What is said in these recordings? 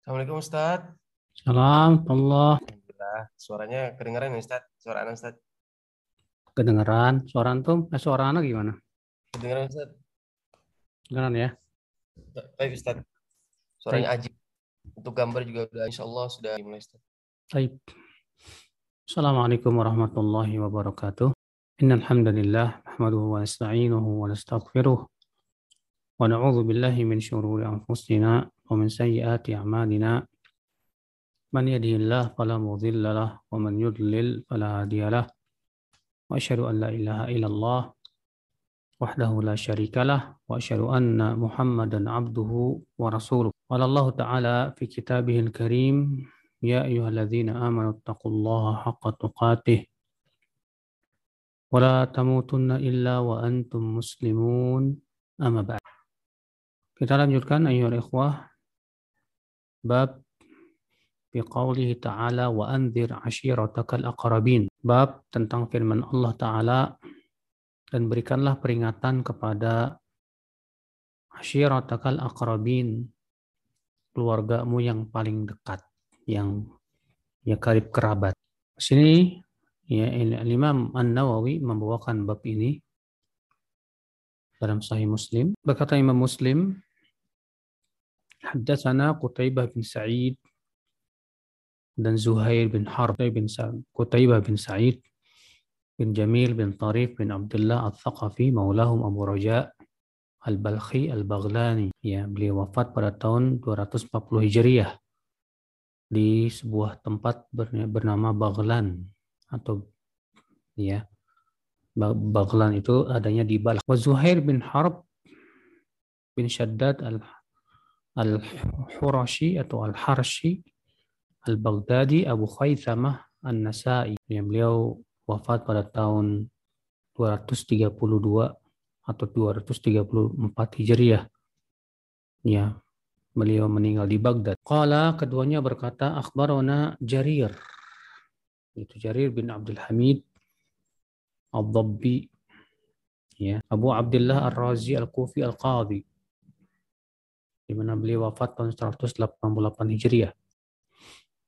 Assalamualaikum Ustaz. Salam Allah Alhamdulillah. Suaranya kedengaran ya Ustaz? Suara anak Ustaz. kedengeran suara antum eh, suara anak gimana Kedengaran Ustaz? kedengeran ya Baik Ustaz. Suaranya Aji. Untuk gambar juga udah insya Allah sudah dimulai Ustaz. Baik. Assalamualaikum warahmatullahi wabarakatuh Innal hamdalillah nahmaduhu wa nasta'inuhu wa nastaghfiruh wa na'udzu billahi min syururi anfusina a'malina. Man yahdihillahu fala mudilla lahu wa man yudlil fala hadiya lahu. Wa asyhadu an la ilaha illallah wahdahu la syarika lah. Wa asyhadu anna muhammadan abduhu wa rasuluh. Qala Allah ta'ala fi kitabihil karim ya ayyuhalladzina amanu taqullaha haqqa tuqatih wa la tamutunna illa wa antum muslimun. Amma ba'd. Kita lanjutkan ayyuhal ikhwah bab fi qawlihi ta'ala wa anzir ashiratakal aqrabin. Bab tentang firman Allah taala dan berikanlah peringatan kepada ashiratakal aqrabin keluargamu yang paling dekat yang ya karib kerabat. Sini ya Imam An-Nawawi membawakan bab ini dalam Sahih Muslim. Berkata Imam Muslim Haddatsana Qutaibah bin Sa'id dan Zuhair bin Harb bin Qutaibah bin Sa'id bin Jamil bin Tarif bin Abdullah Al-Thaqafi maulahum Abu Raja Al-Balkhi Al-Baghlani ya beliau wafat pada tahun 240 Hijriah di sebuah tempat bernama Baghlan atau ya Baghlan itu adanya di Balkh. Zuhair bin Harb bin Shaddad al Al-Hurashi atau Al-Harshi Al-Baghdadi Abu Khaythamah An-Nasai yang beliau wafat pada tahun 232 atau 234 Hijriah. Ya, beliau meninggal di Baghdad. Qala keduanya berkata akhbarona Jarir. Itu Jarir bin Abdul Hamid Al-Dabbi ya, Abu Abdullah Ar-Razi Al-Kufi Al-Qadhi di mana beliau wafat tahun 188 Hijriah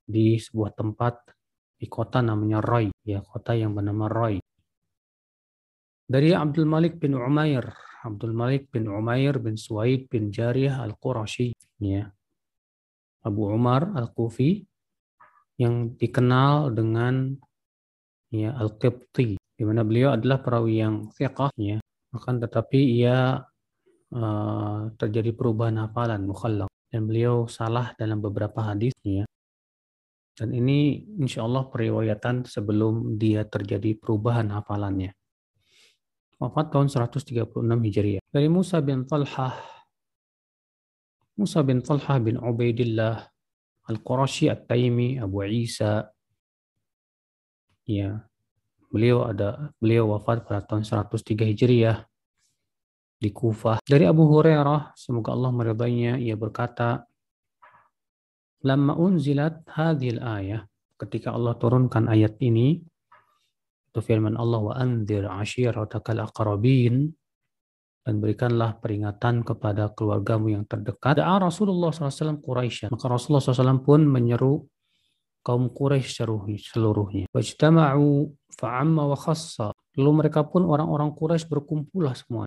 di sebuah tempat di kota namanya Roy, ya kota yang bernama Roy. Dari Abdul Malik bin Umair, Abdul Malik bin Umair bin Suwaid bin Jariyah Al-Qurashi, ya. Abu Umar Al-Kufi yang dikenal dengan ya Al-Qibti, di mana beliau adalah perawi yang thiqah ya, akan tetapi ia Uh, terjadi perubahan hafalan mukhallaq dan beliau salah dalam beberapa hadis ya. Dan ini insya Allah periwayatan sebelum dia terjadi perubahan hafalannya. Wafat tahun 136 Hijriah. Dari Musa bin Talhah Musa bin Talhah bin Ubaidillah Al-Qurashi At-Taimi Abu Isa ya beliau ada beliau wafat pada tahun 103 Hijriah di Kufah. Dari Abu Hurairah, semoga Allah meridainya, ia berkata, Lama unzilat hadhil ayah, ketika Allah turunkan ayat ini, itu firman Allah, wa anzir ashiratakal aqrabin, dan berikanlah peringatan kepada keluargamu yang terdekat. Da'a Rasulullah SAW Quraisy. Maka Rasulullah SAW pun menyeru kaum Quraisy seluruhnya. Wajtama'u fa'amma wa khassa. Lalu mereka pun orang-orang Quraisy berkumpullah semua.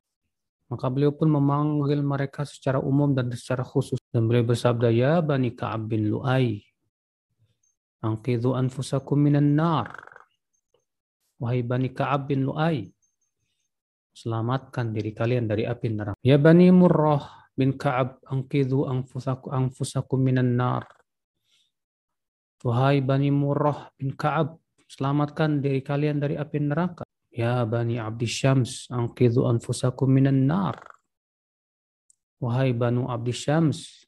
Maka beliau pun memanggil mereka secara umum dan secara khusus. Dan beliau bersabda, Ya Bani Ka'ab bin Lu'ay, Angkidhu anfusakum minan nar. Wahai Bani Ka'ab bin Lu'ay, selamatkan diri kalian dari api neraka. Ya Bani Murrah bin Ka'ab, Angkidhu anfusakum, anfusakum minan nar. Wahai Bani Murrah bin Ka'ab, selamatkan diri kalian dari api neraka. Ya Bani Abdi Syams, angkidhu anfusakum minan nar. Wahai Banu Abdi Syams,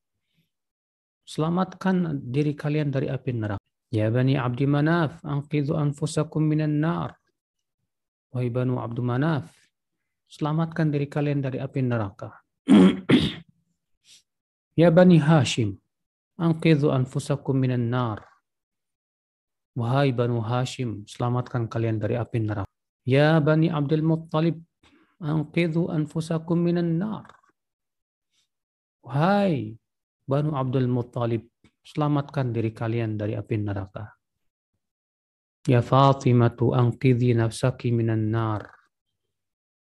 selamatkan diri kalian dari api neraka. Ya Bani Abdi Manaf, angkidhu anfusakum minan nar. Wahai Banu Abdi Manaf, selamatkan diri kalian dari api neraka. ya Bani Hashim, angkidhu anfusakum minan nar. Wahai Banu Hashim, selamatkan kalian dari api neraka. Ya Bani Abdul Muttalib, anqidhu anfusakum minan nar. Wahai Banu Abdul Muttalib, selamatkan diri kalian dari api neraka. Ya Fatimatu anqidhi nafsaki minan nar.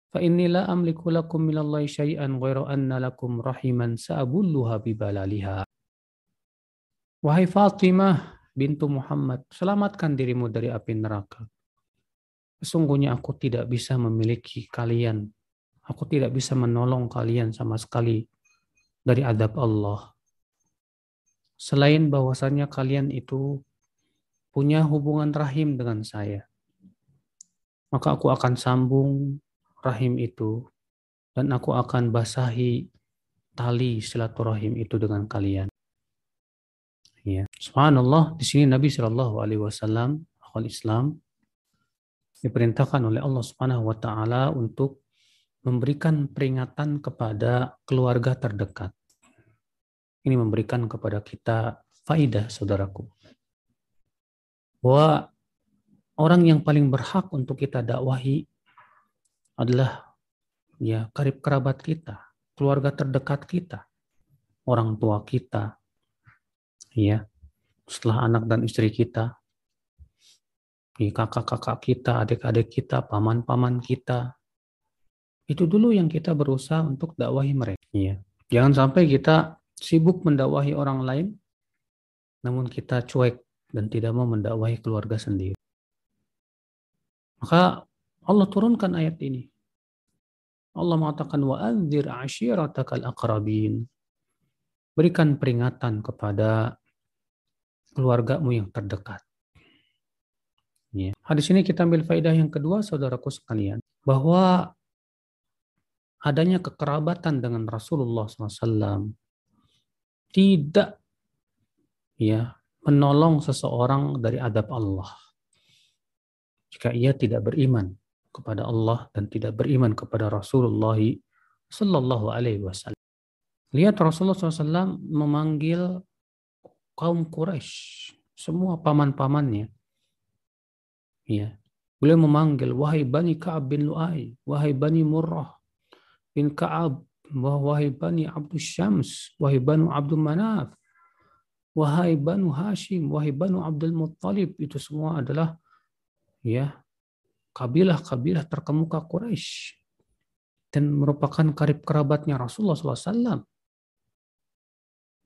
Fa inni la amliku lakum minallahi syai'an ghairu anna lakum rahiman sa'abulluha bibalaliha. Wahai Fatimah bintu Muhammad, selamatkan dirimu dari api neraka. Sesungguhnya aku tidak bisa memiliki kalian. Aku tidak bisa menolong kalian sama sekali dari adab Allah. Selain bahwasannya kalian itu punya hubungan rahim dengan saya. Maka aku akan sambung rahim itu dan aku akan basahi tali silaturahim itu dengan kalian. Ya. Subhanallah, di sini Nabi Shallallahu alaihi wasallam Islam diperintahkan oleh Allah Subhanahu wa taala untuk memberikan peringatan kepada keluarga terdekat. Ini memberikan kepada kita faidah saudaraku bahwa orang yang paling berhak untuk kita dakwahi adalah ya karib kerabat kita, keluarga terdekat kita, orang tua kita, ya, setelah anak dan istri kita, ya, kakak-kakak kita, adik-adik kita, paman-paman kita. Itu dulu yang kita berusaha untuk dakwahi mereka. Ya. Jangan sampai kita sibuk mendakwahi orang lain, namun kita cuek dan tidak mau mendakwahi keluarga sendiri. Maka Allah turunkan ayat ini. Allah mengatakan wa anzir ashiratakal. Berikan peringatan kepada keluargamu yang terdekat. Ya. Hadis ini kita ambil faidah yang kedua, saudaraku sekalian, bahwa adanya kekerabatan dengan Rasulullah SAW tidak ya menolong seseorang dari adab Allah. Jika ia tidak beriman kepada Allah dan tidak beriman kepada Rasulullah Sallallahu Alaihi Wasallam. Lihat Rasulullah SAW memanggil kaum Quraisy, semua paman-pamannya. Ya, beliau memanggil wahai bani Ka'ab bin Lu'ai, wahai bani Murrah bin Ka'ab, wahai bani Abdul Syams, wahai bani Abdul Manaf, wahai Banu Hashim, wahai Banu Abdul Muttalib, itu semua adalah ya kabilah-kabilah terkemuka Quraisy dan merupakan karib kerabatnya Rasulullah SAW.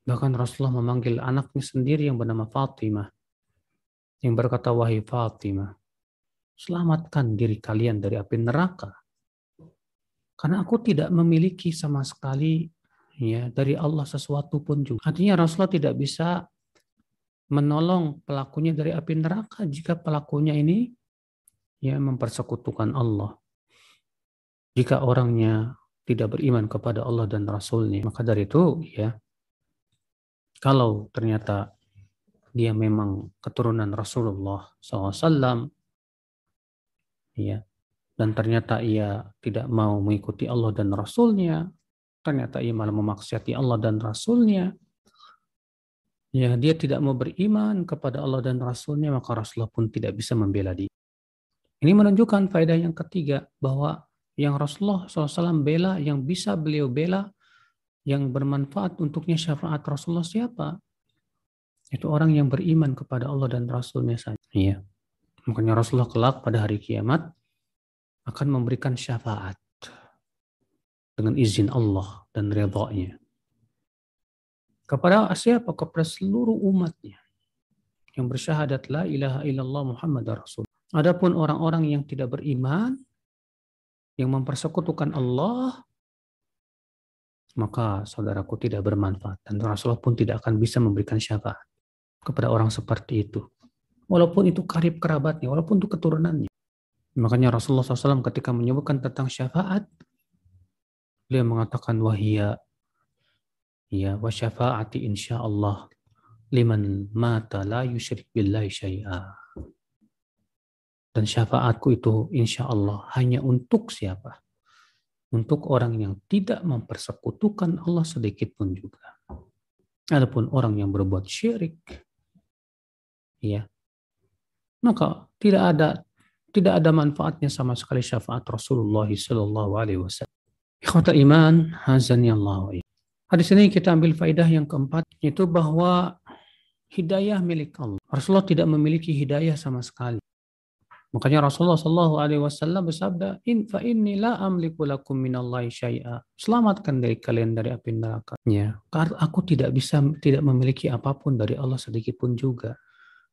Bahkan Rasulullah memanggil anaknya sendiri yang bernama Fatimah. Yang berkata, wahai Fatimah, selamatkan diri kalian dari api neraka. Karena aku tidak memiliki sama sekali ya dari Allah sesuatu pun juga. Artinya Rasulullah tidak bisa menolong pelakunya dari api neraka jika pelakunya ini ya mempersekutukan Allah. Jika orangnya tidak beriman kepada Allah dan Rasulnya, maka dari itu ya kalau ternyata dia memang keturunan Rasulullah SAW, ya, dan ternyata ia tidak mau mengikuti Allah dan Rasulnya, ternyata ia malah memaksiati Allah dan Rasulnya, ya dia tidak mau beriman kepada Allah dan Rasulnya, maka Rasulullah pun tidak bisa membela dia. Ini menunjukkan faedah yang ketiga, bahwa yang Rasulullah SAW bela, yang bisa beliau bela, yang bermanfaat untuknya syafaat Rasulullah siapa? Itu orang yang beriman kepada Allah dan Rasulnya saja. Iya. Makanya Rasulullah kelak pada hari kiamat akan memberikan syafaat dengan izin Allah dan ridha-Nya. Kepada siapa? Kepada seluruh umatnya yang bersyahadat la ilaha illallah Muhammad Rasul. Adapun orang-orang yang tidak beriman, yang mempersekutukan Allah, maka saudaraku tidak bermanfaat. Dan Rasulullah pun tidak akan bisa memberikan syafaat kepada orang seperti itu. Walaupun itu karib kerabatnya, walaupun itu keturunannya. Makanya Rasulullah SAW ketika menyebutkan tentang syafaat, Beliau mengatakan wahia ya wa syafaati insyaallah liman mata la yusyrik billahi syai'a. Dan syafaatku itu insya Allah hanya untuk siapa? Untuk orang yang tidak mempersekutukan Allah sedikit pun juga. Adapun orang yang berbuat syirik, ya, maka tidak ada tidak ada manfaatnya sama sekali syafaat Rasulullah Sallallahu Alaihi Wasallam. Ikhwata iman, hazani Allah. Hadis ini kita ambil faidah yang keempat, yaitu bahwa hidayah milik Allah. Rasulullah tidak memiliki hidayah sama sekali. Makanya Rasulullah Shallallahu Alaihi Wasallam bersabda, In fa inni la amliku lakum minallahi syai'a. Selamatkan dari kalian dari api neraka. Ya, karena aku tidak bisa tidak memiliki apa pun dari Allah sedikit pun juga,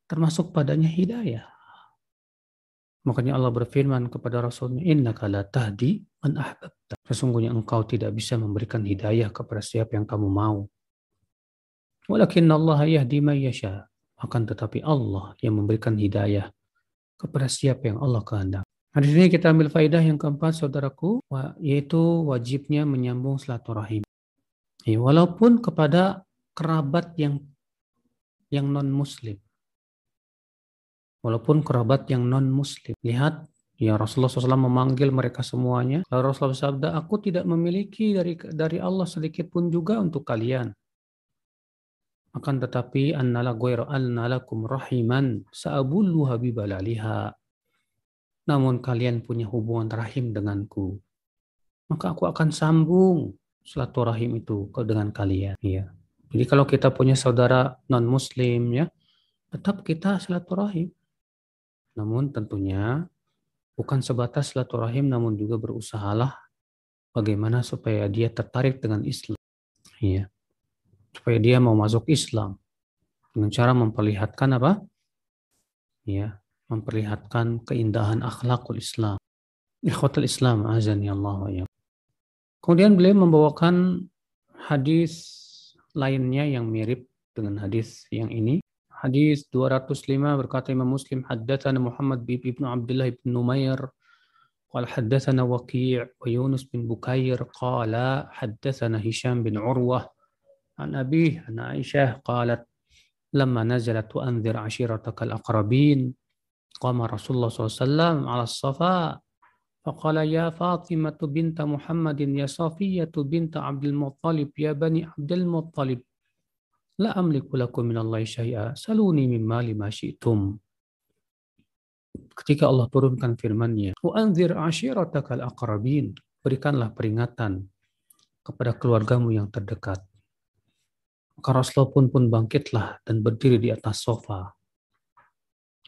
termasuk padanya hidayah. Makanya Allah berfirman kepada Rasulnya, Inna la tahdi man ahbabta. Sesungguhnya engkau tidak bisa memberikan hidayah kepada siapa yang kamu mau. Walakin Allah yahdi man. Akan tetapi Allah yang memberikan hidayah kepada siapa yang Allah kehendaki. Nah, di sini kita ambil faidah yang keempat, saudaraku, yaitu wajibnya menyambung silaturahim. Ya, walaupun kepada kerabat yang yang non muslim. Walaupun kerabat yang non muslim. Lihat, ya Rasulullah SAW memanggil mereka semuanya. Lalu Rasulullah bersabda, aku tidak memiliki dari dari Allah sedikit pun juga untuk kalian. Akan tetapi annala ghairu annalakum rahiman sa'abullu habibalaliha namun kalian punya hubungan rahim denganku. Maka aku akan sambung silaturahim itu ke dengan kalian. Ya jadi kalau kita punya saudara non muslim ya tetap kita silaturahim namun tentunya bukan sebatas silaturahim namun juga berusahalah bagaimana supaya dia tertarik dengan Islam ya supaya dia mau masuk Islam dengan cara memperlihatkan apa? Ya, memperlihatkan keindahan akhlakul Islam. Ikhwatul Islam azani Allah ya. Kemudian beliau membawakan hadis lainnya yang mirip dengan hadis yang ini. Hadis 205 berkata Imam Muslim haddatsana Muhammad bin Ibnu Abdullah bin Numair قال حدثنا وكيع ويونس بن بكير قال حدثنا هشام بن عروة عن أبيه عن عائشة قالت لما نزلت وأنذر عشيرتك الأقربين قام رسول الله صلى الله عليه وسلم على الصفا فقال يا فاطمة بنت محمد يا صفية بنت عبد المطلب يا بني عبد المطلب La amliku lakum minallahi syai'a saluni mimma lima syi'tum. Ketika Allah turunkan firman-Nya, "Wa anzir ashiratakal aqrabin." Berikanlah peringatan kepada keluargamu yang terdekat. Maka Rasulullah pun pun bangkitlah dan berdiri di atas sofa.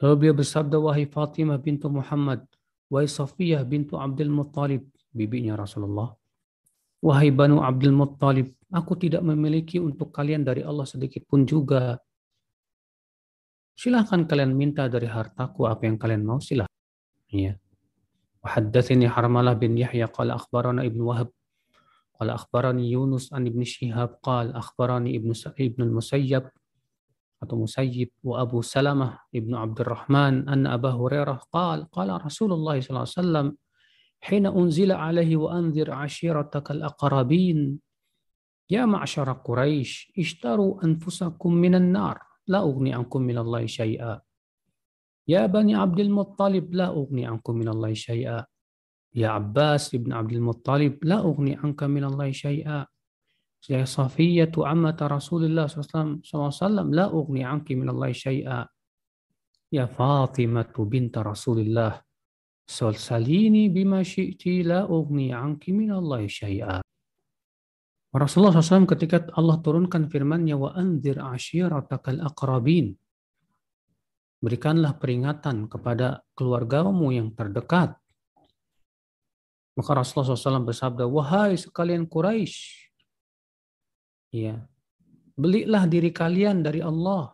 Lalu beliau bersabda, "Wahai Fatimah bintu Muhammad, wahai Safiyah bintu Abdul Muttalib, bibinya Rasulullah, Wahai Banu Abdul Muttalib, aku tidak memiliki untuk kalian dari Allah sedikit pun juga. Silahkan kalian minta dari hartaku apa yang kalian mau, silahkan. Ya. وحدثني حرملة بن يحيى قال أخبرنا ابن وهب قال أخبرني يونس عن ابن شهاب قال أخبرني ابن ابن المسيب atau Musayyib wa Abu Salamah ibnu Abdurrahman anna Abu Hurairah qal qala Rasulullah sallallahu alaihi wasallam hina unzila alaihi wa anzir ashirataka al-aqrabin ya ma'syara Quraisy ishtaru anfusakum minan nar la ughni ankum minallahi syai'a ya bani Abdul Muttalib la ughni ankum minallahi syai'a Ya Abbas ibn Abdul Muttalib, la ugni anka minallahi syai'a. Ya Safiyatu ammata Rasulullah SAW, la ugni anki minallahi syai'a. Ya Fatimatu binta Rasulullah, salini bima syi'ti la ugni anki minallahi syai'a. Rasulullah SAW ketika Allah turunkan firman-Nya wa anzir ashiratakal aqrabin. Berikanlah peringatan kepada keluargamu yang terdekat maka Rasulullah SAW bersabda, wahai sekalian Quraisy, ya, belilah diri kalian dari Allah.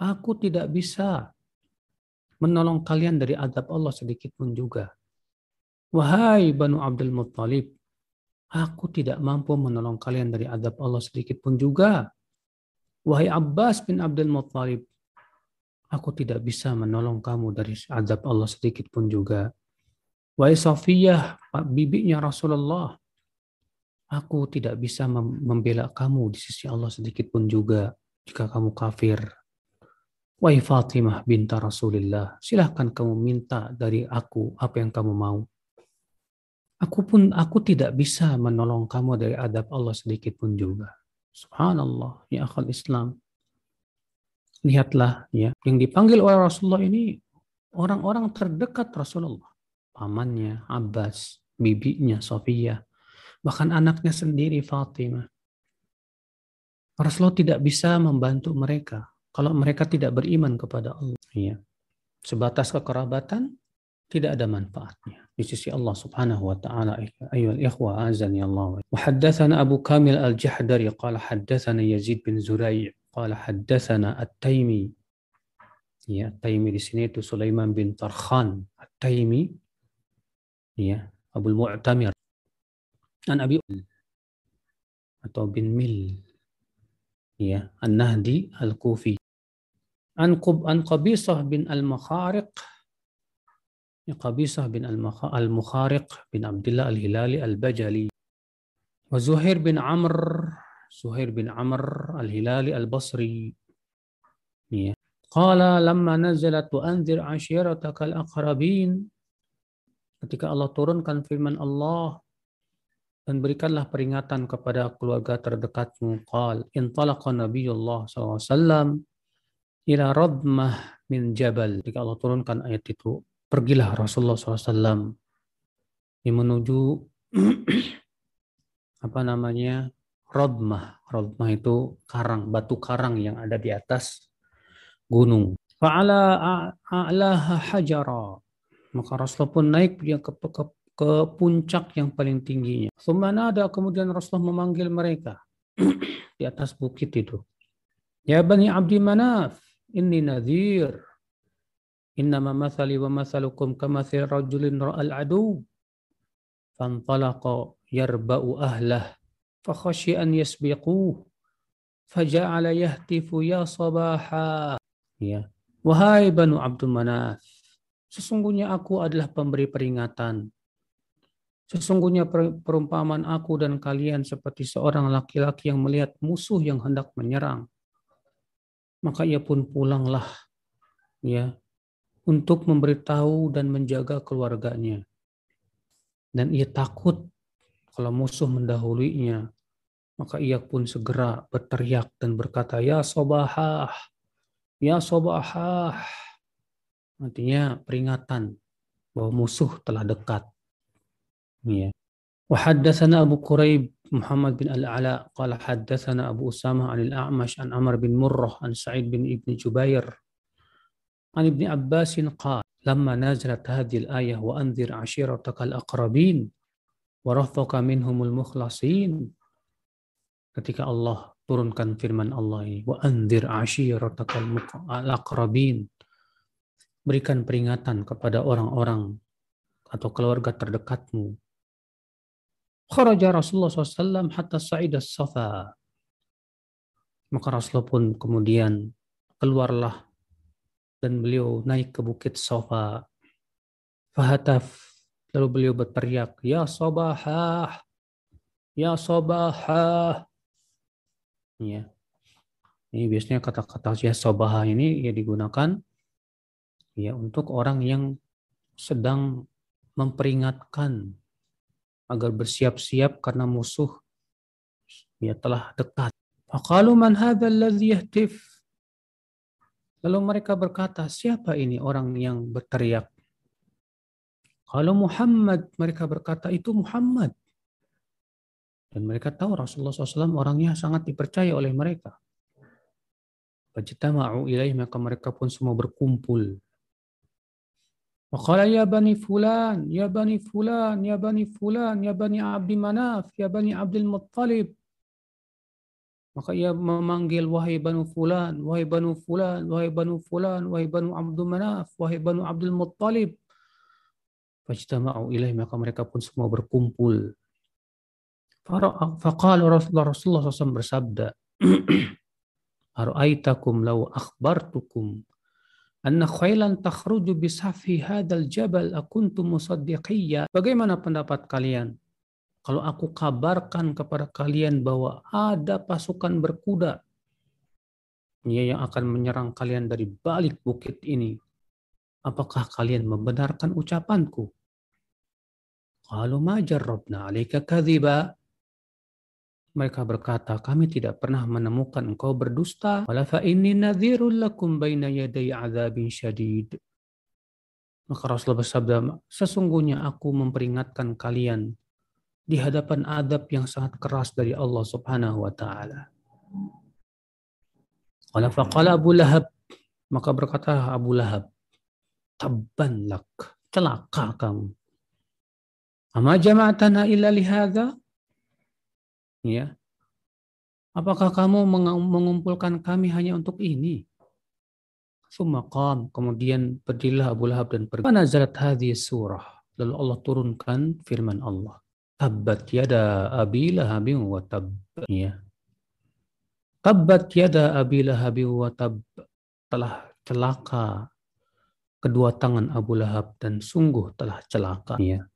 Aku tidak bisa menolong kalian dari adab Allah sedikit pun juga. Wahai Banu Abdul Muttalib, aku tidak mampu menolong kalian dari adab Allah sedikit pun juga. Wahai Abbas bin Abdul Muttalib, aku tidak bisa menolong kamu dari adab Allah sedikit pun juga. Wahai Safiyah, bibinya Rasulullah, aku tidak bisa membela kamu di sisi Allah sedikit pun juga jika kamu kafir. Wahai Fatimah binta Rasulullah, silahkan kamu minta dari aku apa yang kamu mau. Aku pun aku tidak bisa menolong kamu dari adab Allah sedikit pun juga. Subhanallah, ya akal Islam. Lihatlah ya, yang dipanggil oleh Rasulullah ini orang-orang terdekat Rasulullah pamannya Abbas, bibinya Sofia, bahkan anaknya sendiri Fatimah. Rasulullah tidak bisa membantu mereka. Kalau mereka tidak beriman kepada Allah. Ya. Sebatas kekerabatan tidak ada manfaatnya di sisi Allah Subhanahu wa taala. Ayyuhal ikhwa azani Allah. Wa haddatsana Abu Kamil Al-Jahdari qala haddatsana Yazid bin Zurai' qala haddatsana At-Taimi. Ya, At-Taimi di sini itu Sulaiman bin Tarkhan. At-Taimi ya, Abu Mu'tamir. An Abi atau bin Mil. Ya, An-Nahdi Al-Kufi. An, Qub, an Qabisah bin Al-Makhariq Qabisah bin Al-Mukhariq bin Abdullah Al-Hilali Al-Bajali wa Zuhair bin Amr Zuhair bin Amr Al-Hilali Al-Basri ya. Qala lamma nazalat wa anzir ashiratakal aqrabin ketika Allah turunkan firman Allah dan berikanlah peringatan kepada keluarga terdekatmu. Qal intalaqa nabiyullah SAW ila radmah min jabal. Ketika Allah turunkan ayat itu pergilah Rasulullah SAW ini menuju apa namanya rodmah rodmah itu karang batu karang yang ada di atas gunung. Fa'ala a'laha hajara. Maka Rasulullah pun naik dia ke, ke, ke puncak yang paling tingginya. ada kemudian Rasulullah memanggil mereka di atas bukit itu. Ya Bani Abdi Manaf, ini Nazir. Innama masali wa masalukum kamathir rajulin ra'al adu. Fantalaqa yarba'u ahlah. Fakhashi an yasbiquh. Faja'ala yahtifu ya sabaha. Ya. Wahai Banu Abdul Manaf, sesungguhnya aku adalah pemberi peringatan sesungguhnya perumpamaan aku dan kalian seperti seorang laki-laki yang melihat musuh yang hendak menyerang maka ia pun pulanglah ya untuk memberitahu dan menjaga keluarganya. Dan ia takut kalau musuh mendahulunya, maka ia pun segera berteriak dan berkata, Ya sobahah, Ya sobahah. Artinya peringatan bahwa musuh telah dekat. Iya. Wa haddatsana Abu Quraib Muhammad bin Al-Ala qala haddatsana Abu Usama an al-A'mash an Amr bin Murrah an Sa'id bin Ibn Jubair an Ibn Abbas qala lamma nazalat hadhihi al-ayah wa anzir 'ashiratak al-aqrabin wa raffaka minhumul mukhlasin. Ketika Allah turunkan firman Allah ini wa anzir 'ashiratak al-aqrabin berikan peringatan kepada orang-orang atau keluarga terdekatmu kharaja Rasulullah SAW hatta sa'id safa maka Rasulullah pun kemudian keluarlah dan beliau naik ke bukit Sofa. Fahataf, lalu beliau berteriak, Ya Sobahah, Ya Sobahah. Ya. Ini biasanya kata-kata ya Sobahah ini ya digunakan ya untuk orang yang sedang memperingatkan agar bersiap-siap karena musuh ya telah dekat. Faqalu man Lalu mereka berkata, siapa ini orang yang berteriak? Kalau Muhammad, mereka berkata, itu Muhammad. Dan mereka tahu Rasulullah SAW orangnya sangat dipercaya oleh mereka. Fajtama'u ilaih, maka mereka pun semua berkumpul. Waqala ya bani fulan, ya bani fulan, ya bani fulan, ya bani Abdi Manaf, ya bani Abdul Muttalib. Maka ia memanggil wahai Banu Fulan, wahai Banu Fulan, wahai Banu Fulan, wahai Banu Abdul Manaf, wahai Banu Abdul Muttalib. Fajtama'u ilaih, maka mereka pun semua berkumpul. Faqala Rasulullah Rasulullah SAW bersabda, Ara'aitakum law akhbartukum anna khailan takhruju bisafi hadal jabal akuntum musaddiqiyya. Bagaimana pendapat kalian? Kalau aku kabarkan kepada kalian bahwa ada pasukan berkuda ya, yang akan menyerang kalian dari balik bukit ini, apakah kalian membenarkan ucapanku? Kalau majar robna alika kadhiba. Mereka berkata, kami tidak pernah menemukan engkau berdusta. Wala fa nadhirul lakum baina yaday adzabin syadid. Maka Rasulullah bersabda, sesungguhnya aku memperingatkan kalian di hadapan adab yang sangat keras dari Allah Subhanahu wa taala. Qala Abu Lahab. Maka berkata Abu Lahab, tabban lak, celaka kamu. Ama jama'atana illa lihada? Ya. Apakah kamu mengumpulkan kami hanya untuk ini? Sumaqam. Kemudian berdirilah Abu Lahab dan pergi. Nazalat hadhihi surah. Lalu Allah turunkan firman Allah. Tabbat yada abi lahabin wa tab. Ya. Tabbat yada abi lahabin wa tab. Telah celaka kedua tangan Abu Lahab dan sungguh telah celaka. Ya.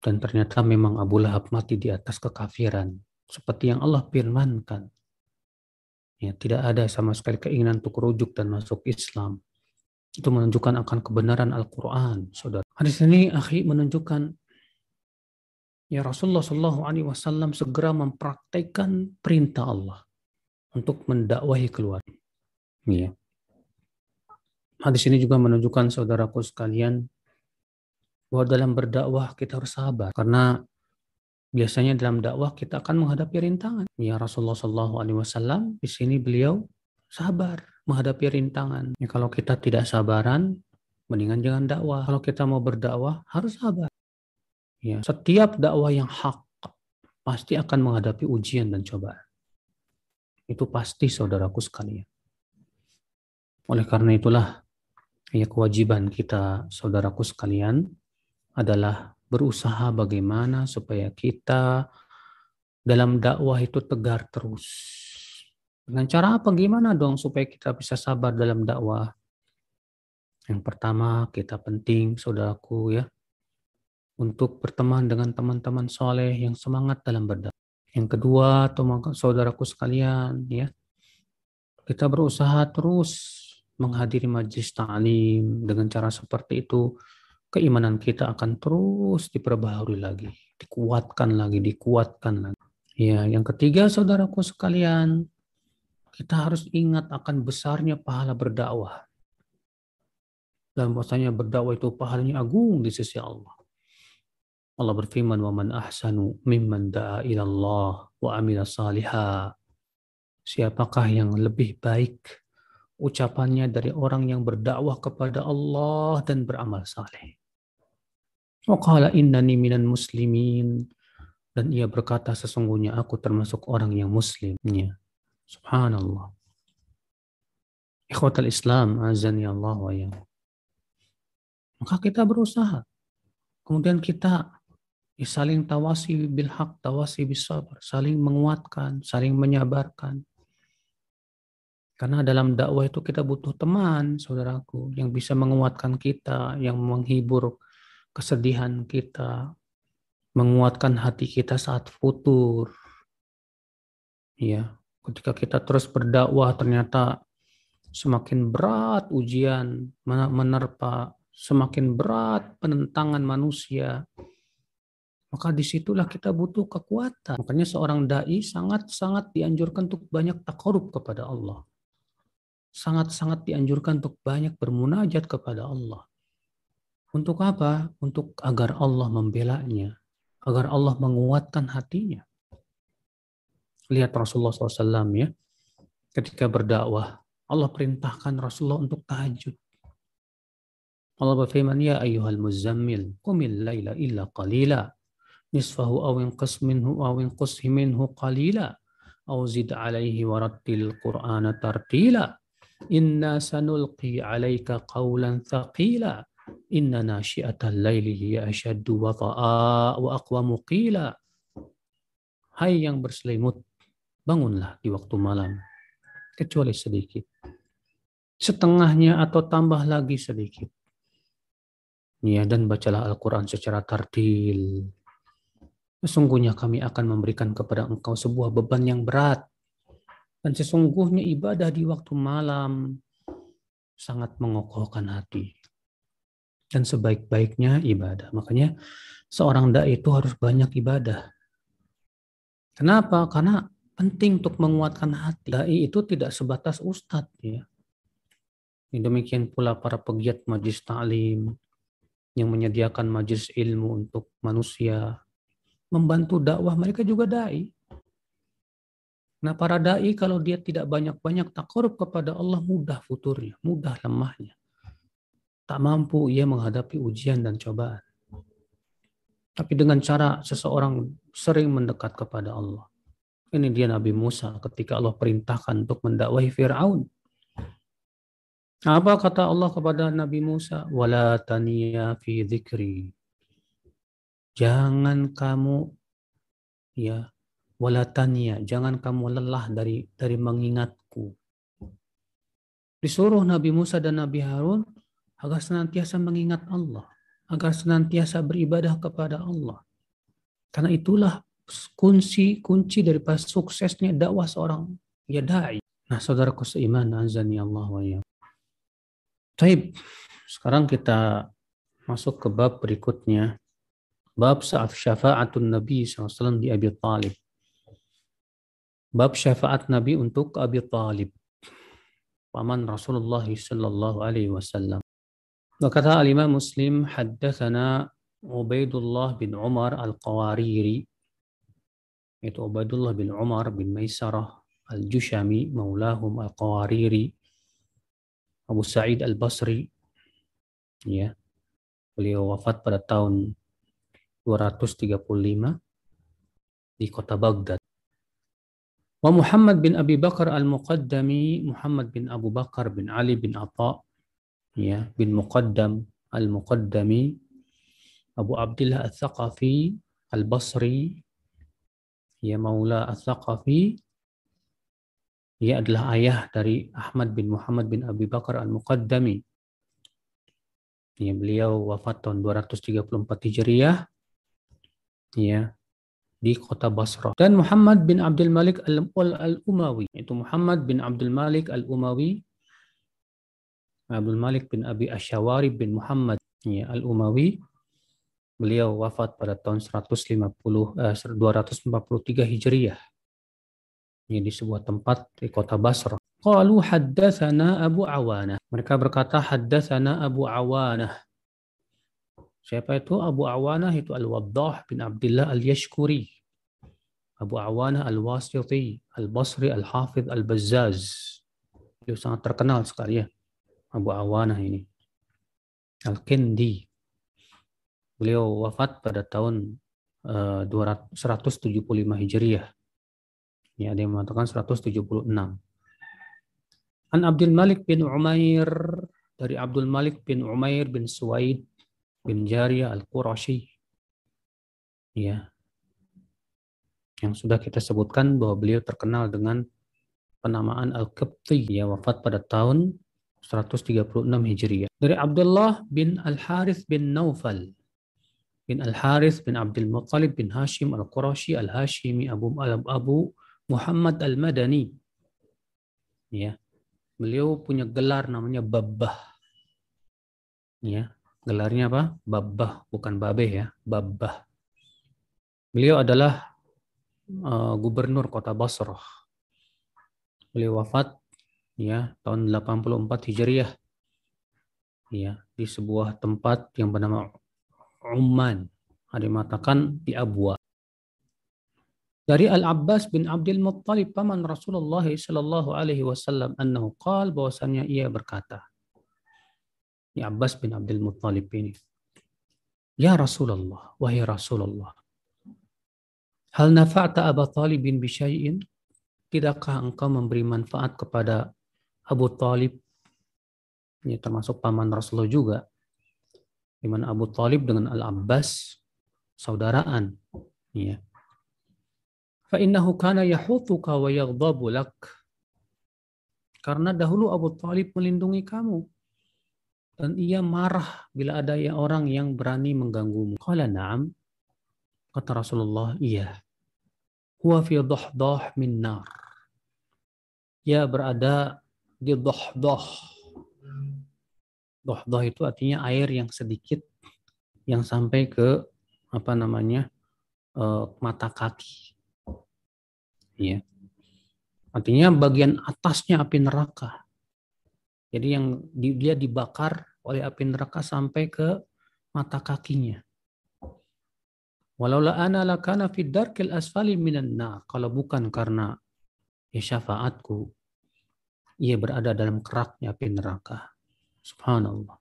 Dan ternyata memang Abu Lahab mati di atas kekafiran. Seperti yang Allah firmankan. Ya, tidak ada sama sekali keinginan untuk rujuk dan masuk Islam. Itu menunjukkan akan kebenaran Al-Quran, saudara. Hadis ini akhi menunjukkan ya Rasulullah Shallallahu Alaihi Wasallam segera mempraktekkan perintah Allah untuk mendakwahi keluar. Ya. Hadis ini juga menunjukkan saudaraku sekalian bahwa dalam berdakwah kita harus sabar karena biasanya dalam dakwah kita akan menghadapi rintangan. Ya Rasulullah Shallallahu Alaihi Wasallam di sini beliau sabar menghadapi rintangan. Ya, kalau kita tidak sabaran, mendingan jangan dakwah. Kalau kita mau berdakwah harus sabar. Ya, setiap dakwah yang hak pasti akan menghadapi ujian dan cobaan. Itu pasti saudaraku sekalian. Oleh karena itulah ya kewajiban kita saudaraku sekalian adalah berusaha bagaimana supaya kita dalam dakwah itu tegar terus. Dengan cara apa? Gimana dong supaya kita bisa sabar dalam dakwah? Yang pertama, kita penting, saudaraku ya, untuk berteman dengan teman-teman soleh yang semangat dalam berdakwah. Yang kedua, teman saudaraku sekalian, ya, kita berusaha terus menghadiri majlis ta'lim dengan cara seperti itu keimanan kita akan terus diperbaharui lagi, dikuatkan lagi, dikuatkan lagi. Ya, yang ketiga saudaraku sekalian, kita harus ingat akan besarnya pahala berdakwah. Dan bahwasanya berdakwah itu pahalanya agung di sisi Allah. Allah berfirman, "Wa man ahsanu mimman da'a ila Allah wa amila salihah." Siapakah yang lebih baik ucapannya dari orang yang berdakwah kepada Allah dan beramal saleh? Waqala innani minan muslimin. Dan ia berkata sesungguhnya aku termasuk orang yang muslim. Ya. Subhanallah. Ikhwatal Islam, azani Allah wa ya. Maka kita berusaha. Kemudian kita saling tawasi bil haq, tawasi bis sabar, saling menguatkan, saling menyabarkan. Karena dalam dakwah itu kita butuh teman, saudaraku, yang bisa menguatkan kita, yang menghibur kesedihan kita, menguatkan hati kita saat futur. Ya, ketika kita terus berdakwah ternyata semakin berat ujian menerpa, semakin berat penentangan manusia. Maka di situlah kita butuh kekuatan. Makanya seorang dai sangat-sangat dianjurkan untuk banyak takarub kepada Allah. Sangat-sangat dianjurkan untuk banyak bermunajat kepada Allah. Untuk apa? Untuk agar Allah membelanya, agar Allah menguatkan hatinya. Lihat Rasulullah SAW ya, ketika berdakwah, Allah perintahkan Rasulullah untuk tahajud. Allah berfirman, Ya ayuhal muzammil, kumil layla illa qalila, nisfahu aw inqas minhu aw inqus minhu qalila, aw zid alaihi warattil qur'ana tartila, inna sanulqi alaika qawlan thaqila, Inna nasyiatal laili hiya asyaddu wata'a wa aqwamu qila. Hai yang berselimut, bangunlah di waktu malam, kecuali sedikit. Setengahnya atau tambah lagi sedikit. Ya, dan bacalah Al-Quran secara tartil. Sesungguhnya kami akan memberikan kepada engkau sebuah beban yang berat. Dan sesungguhnya ibadah di waktu malam sangat mengokohkan hati dan sebaik-baiknya ibadah. Makanya seorang dai itu harus banyak ibadah. Kenapa? Karena penting untuk menguatkan hati. Dai itu tidak sebatas ustadz ya. Demikian pula para pegiat majlis ta'lim yang menyediakan majlis ilmu untuk manusia, membantu dakwah mereka juga dai. Nah para da'i kalau dia tidak banyak-banyak takarub kepada Allah mudah futurnya, mudah lemahnya. Tak mampu ia menghadapi ujian dan cobaan. Tapi dengan cara seseorang sering mendekat kepada Allah. Ini dia Nabi Musa ketika Allah perintahkan untuk mendakwahi Fir'aun. Apa kata Allah kepada Nabi Musa? Wala taniya fi dzikri. Jangan kamu ya walatania jangan kamu lelah dari dari mengingatku disuruh Nabi Musa dan Nabi Harun agar senantiasa mengingat Allah. Agar senantiasa beribadah kepada Allah. Karena itulah kunci kunci dari suksesnya dakwah seorang ya dai. Nah saudaraku seiman azani Allah wa ya Taib sekarang kita masuk ke bab berikutnya. Bab syafaatun Nabi SAW di Abi Talib. Bab syafaat Nabi untuk Abi Talib. Paman Rasulullah sallallahu. Berkata al-Imam Muslim, haddatsana Ubaidullah bin Umar al-Qawariri. Itu Ubaidullah bin Umar bin Maisarah al-Jushami, maulahum al-Qawariri. Abu Sa'id al-Basri. Ya. Beliau wafat pada tahun 235 di kota Baghdad. Wa Muhammad bin Abi Bakar al-Muqaddami, Muhammad bin Abu Bakar bin Ali bin Atha, ya, bin Muqaddam al-Muqaddami, Abu Abdullah al-Thaqafi al-Basri, ya Maula al-Thaqafi, ia adalah ayah dari Ahmad bin Muhammad bin Abi Bakar al-Muqaddami. Ya, beliau wafat tahun 234 Hijriah. Ya, di kota Basrah. Dan Muhammad bin Abdul Malik al-Umawi. Itu Muhammad bin Abdul Malik al-Umawi. Abdul Malik bin Abi Ashawari bin Muhammad ya, al-Umawi. Beliau wafat pada tahun 150 eh, 243 Hijriah. Ini di sebuah tempat di kota Basrah. Qalu haddatsana Abu Awanah. Mereka berkata haddatsana Abu Awanah. Siapa itu? Abu Awanah itu Al-Waddah bin Abdullah Al-Yashkuri. Abu Awanah Al-Wasiti, Al-Basri, Al-Hafidh, Al-Bazzaz. Dia sangat terkenal sekali ya. Abu Awanah ini. Al-Kindi. Beliau wafat pada tahun uh, 175 Hijriah. Ya, ada yang mengatakan 176. An Abdul Malik bin Umair dari Abdul Malik bin Umair bin Suwaid bin Jariyah Al-Qurashi. Ya. Yang sudah kita sebutkan bahwa beliau terkenal dengan penamaan Al-Qibti. Ya wafat pada tahun 136 Hijriah. Dari Abdullah bin Al-Harith bin Naufal bin Al-Harith bin Abdul Muttalib bin Hashim Al-Qurashi Al-Hashimi Abu, Abu Muhammad Al-Madani. Ya. Beliau punya gelar namanya Babbah. Ya, Gelarnya apa? Babbah, bukan Babeh ya, Babbah. Beliau adalah uh, gubernur kota Basrah. Beliau wafat ya tahun 84 Hijriah. Ya, di sebuah tempat yang bernama Umman. Ada yang mengatakan di Abwa. Dari Al-Abbas bin Abdul Muttalib paman Rasulullah sallallahu alaihi wasallam annahu qal bahwasanya ia berkata Ya Abbas bin Abdul Muttalib ini. Ya Rasulullah, wahai Rasulullah. Hal nafa'ta Abu Talibin bisyai'in? Tidakkah engkau memberi manfaat kepada Abu Talib? Ini termasuk paman Rasulullah juga. Di mana Abu Talib dengan Al-Abbas saudaraan. Ya. Fa'innahu kana yahutuka wa yaghdabu lak. Karena dahulu Abu Talib melindungi kamu dan ia marah bila ada orang yang berani mengganggumu. Qala na'am. Kata Rasulullah, iya. Huwa fi dhahdah min nar. Ia berada di dhahdah. Dhahdah itu artinya air yang sedikit yang sampai ke apa namanya uh, mata kaki. Ya. Artinya bagian atasnya api neraka. Jadi yang dia dibakar oleh api neraka sampai ke mata kakinya. Walau la ana lakana fi darkil asfali minan nar. Kalau bukan karena ya syafaatku ia berada dalam keraknya api neraka. Subhanallah.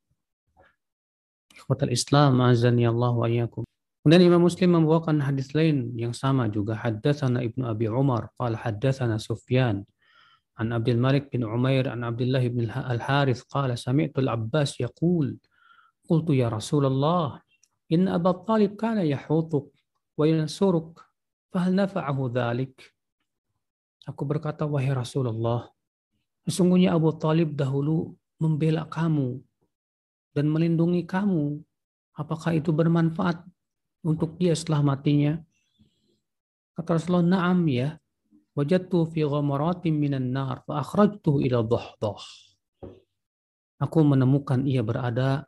Ikhwatal Islam azani Allah wa iyyakum. Kemudian Imam Muslim membawakan hadis lain yang sama juga haddatsana Ibnu Abi Umar qala haddatsana Sufyan an Abdul Malik bin Umair an Abdullah bin Al-Harith qala sami'tu Al-Abbas yaqul qultu ya Rasulullah in Abu Talib kana yahutuk wa yansuruk fahal nafa'ahu dhalik Aku berkata wahai Rasulullah Sesungguhnya Abu Talib dahulu membela kamu dan melindungi kamu. Apakah itu bermanfaat untuk dia setelah matinya? Kata Rasulullah, "Na'am ya. Wajadtu fi ghamaratin minan nar fa akhrajtuhu ila dhahdah." Aku menemukan ia berada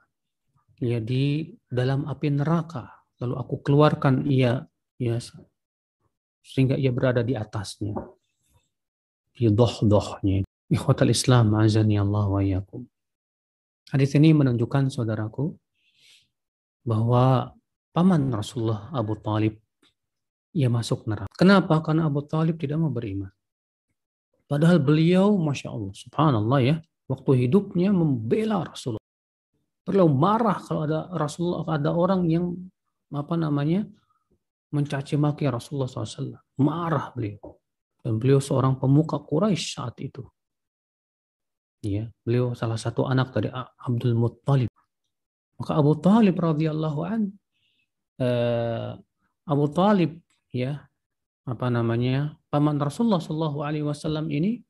ya di dalam api neraka. Lalu aku keluarkan ia ya sehingga ia berada di atasnya. Di doh-dohnya. Ikhwatal Islam, azani Allah wa yakum. Hadis ini menunjukkan saudaraku bahwa paman Rasulullah Abu Talib ia masuk neraka. Kenapa? Karena Abu Talib tidak mau beriman. Padahal beliau, masya Allah, subhanallah ya, waktu hidupnya membela Rasulullah. Beliau marah kalau ada Rasulullah, ada orang yang apa namanya mencaci maki Rasulullah SAW. Marah beliau. Dan beliau seorang pemuka Quraisy saat itu. Ya, beliau salah satu anak dari Abdul Muttalib. Maka Abu Talib radhiyallahu an eh, Abu Talib ya apa namanya paman Rasulullah Shallallahu Alaihi Wasallam ini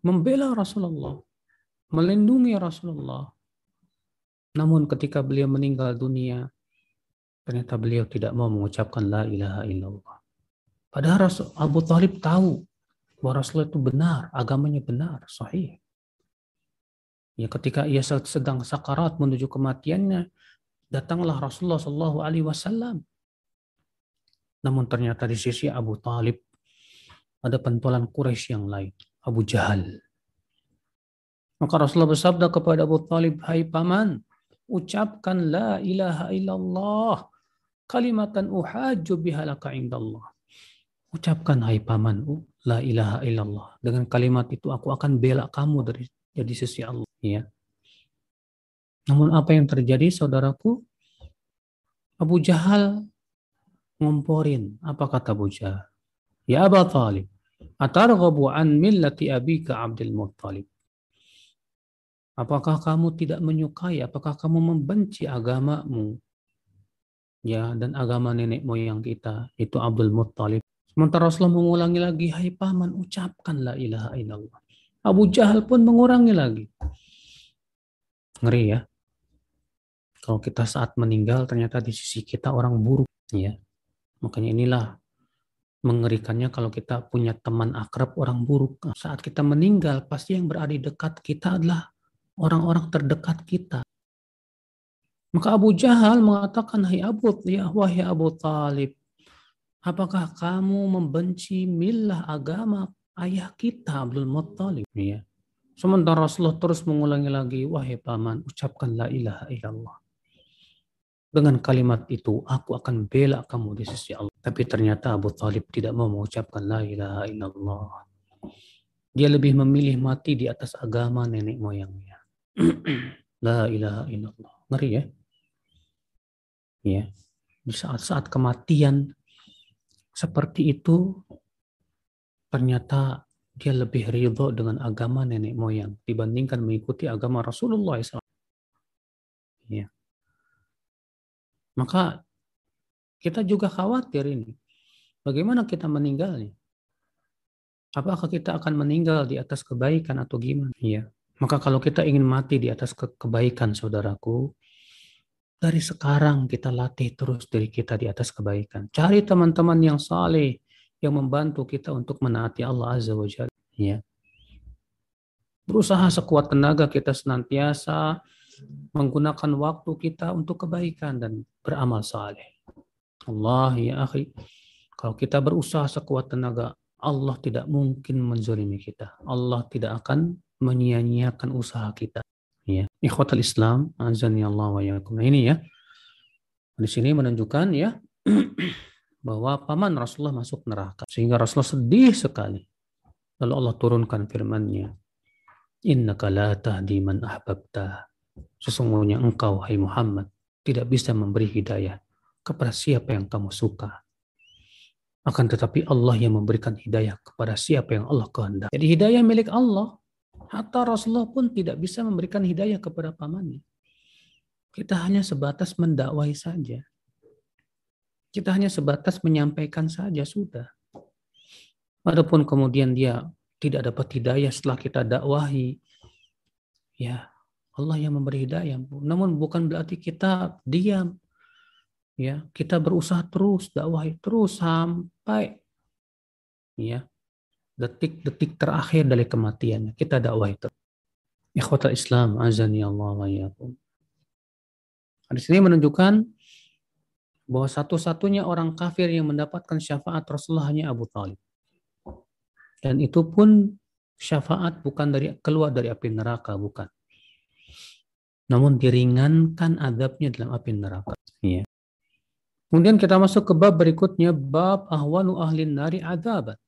membela Rasulullah, melindungi Rasulullah. Namun ketika beliau meninggal dunia, ternyata beliau tidak mau mengucapkan la ilaha illallah. Padahal Rasul, Abu Talib tahu bahwa Rasulullah itu benar, agamanya benar, sahih. Ya, ketika ia sedang sakarat menuju kematiannya, datanglah Rasulullah Shallallahu Alaihi Wasallam. Namun ternyata di sisi Abu Talib ada pentolan Quraisy yang lain, Abu Jahal. Maka Rasulullah bersabda kepada Abu Talib, Hai paman, ucapkan la ilaha illallah, kalimatan uhajju bihalaka indallah. Ucapkan hai paman, la ilaha illallah. Dengan kalimat itu aku akan bela kamu dari jadi sisi Allah. Ya. Namun apa yang terjadi saudaraku? Abu Jahal ngomporin. Apa kata Abu Jahal? Ya Abu Talib, atarghabu an millati abika Abdul Muttalib. Apakah kamu tidak menyukai, apakah kamu membenci agamamu? Ya, dan agama nenek moyang kita, itu Abdul Muttalib. Sementara Rasulullah mengulangi lagi, hai paman, ucapkan la ilaha illallah. Abu Jahal pun mengurangi lagi. Ngeri ya. Kalau kita saat meninggal ternyata di sisi kita orang buruk ya. Makanya inilah mengerikannya kalau kita punya teman akrab orang buruk. Saat kita meninggal pasti yang berada di dekat kita adalah orang-orang terdekat kita. Maka Abu Jahal mengatakan, Hai Abu, ya wahai Abu Talib, apakah kamu membenci milah agama ayah kita Abdul Muttalib? Ya. Sementara Rasulullah terus mengulangi lagi, wahai paman, ucapkan la ilaha illallah. Dengan kalimat itu, aku akan bela kamu di sisi Allah. Tapi ternyata Abu Talib tidak mau mengucapkan la ilaha illallah. Dia lebih memilih mati di atas agama nenek moyangnya. la ilaha illallah. Ngeri ya? Ya. Di saat-saat kematian seperti itu, ternyata dia lebih ridho dengan agama nenek moyang dibandingkan mengikuti agama Rasulullah SAW. Ya. Maka kita juga khawatir ini. Bagaimana kita meninggalnya? Apakah kita akan meninggal di atas kebaikan atau gimana? Ya. Maka kalau kita ingin mati di atas ke kebaikan, saudaraku, dari sekarang kita latih terus diri kita di atas kebaikan. Cari teman-teman yang saleh, yang membantu kita untuk menaati Allah Azza wa Jalla. Ya. Berusaha sekuat tenaga kita senantiasa menggunakan waktu kita untuk kebaikan dan beramal saleh. Allah ya akhi, kalau kita berusaha sekuat tenaga, Allah tidak mungkin menzolimi kita. Allah tidak akan menyia-nyiakan usaha kita. Ya. Ikhwatal Islam, azani Allah wa yakum. Nah ini ya. Di sini menunjukkan ya bahwa paman Rasulullah masuk neraka. Sehingga Rasulullah sedih sekali. Lalu Allah turunkan firman-Nya, Innaka la tahdi man ahbabta. Sesungguhnya engkau, hai Muhammad, tidak bisa memberi hidayah kepada siapa yang kamu suka. Akan tetapi Allah yang memberikan hidayah kepada siapa yang Allah kehendaki. Jadi hidayah milik Allah. Hatta Rasulullah pun tidak bisa memberikan hidayah kepada pamannya. Kita hanya sebatas mendakwai saja. Kita hanya sebatas menyampaikan saja sudah. Adapun kemudian dia tidak dapat hidayah setelah kita dakwahi, ya Allah yang memberi hidayah. Namun bukan berarti kita diam. Ya, kita berusaha terus dakwahi terus sampai ya detik-detik terakhir dari kematian kita dakwahi terus. Ikhwatal Islam azani Allah wa. Di sini menunjukkan bahwa satu-satunya orang kafir yang mendapatkan syafaat Rasulullah hanya Abu Talib. Dan itu pun syafaat bukan dari keluar dari api neraka, bukan. Namun diringankan adabnya dalam api neraka. Ya. Kemudian kita masuk ke bab berikutnya, bab ahwanu ahlin nari adabat.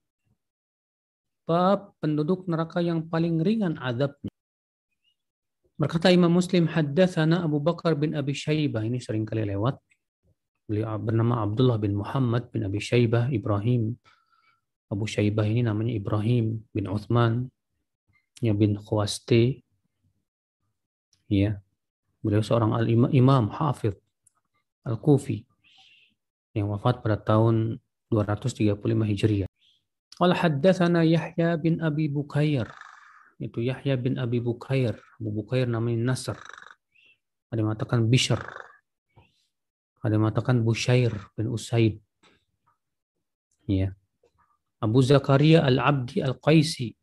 Bab penduduk neraka yang paling ringan adabnya. Berkata Imam Muslim, haddathana Abu Bakar bin Abi Shaybah. Ini sering kali lewat. Beliau bernama Abdullah bin Muhammad bin Abi Shaybah, Ibrahim Abu Syaibah ini namanya Ibrahim bin Uthman ya bin Khawaste ya beliau seorang al -imam, imam hafid al-Kufi yang wafat pada tahun 235 Hijriah. Qala haddatsana Yahya bin Abi Bukair. Itu Yahya bin Abi Bukair. Abu Bukair namanya Nasr. Ada yang mengatakan Bishr. Ada yang mengatakan Bushair bin Usaid. Ya. Abu Zakaria Al-Abdi Al-Qaisi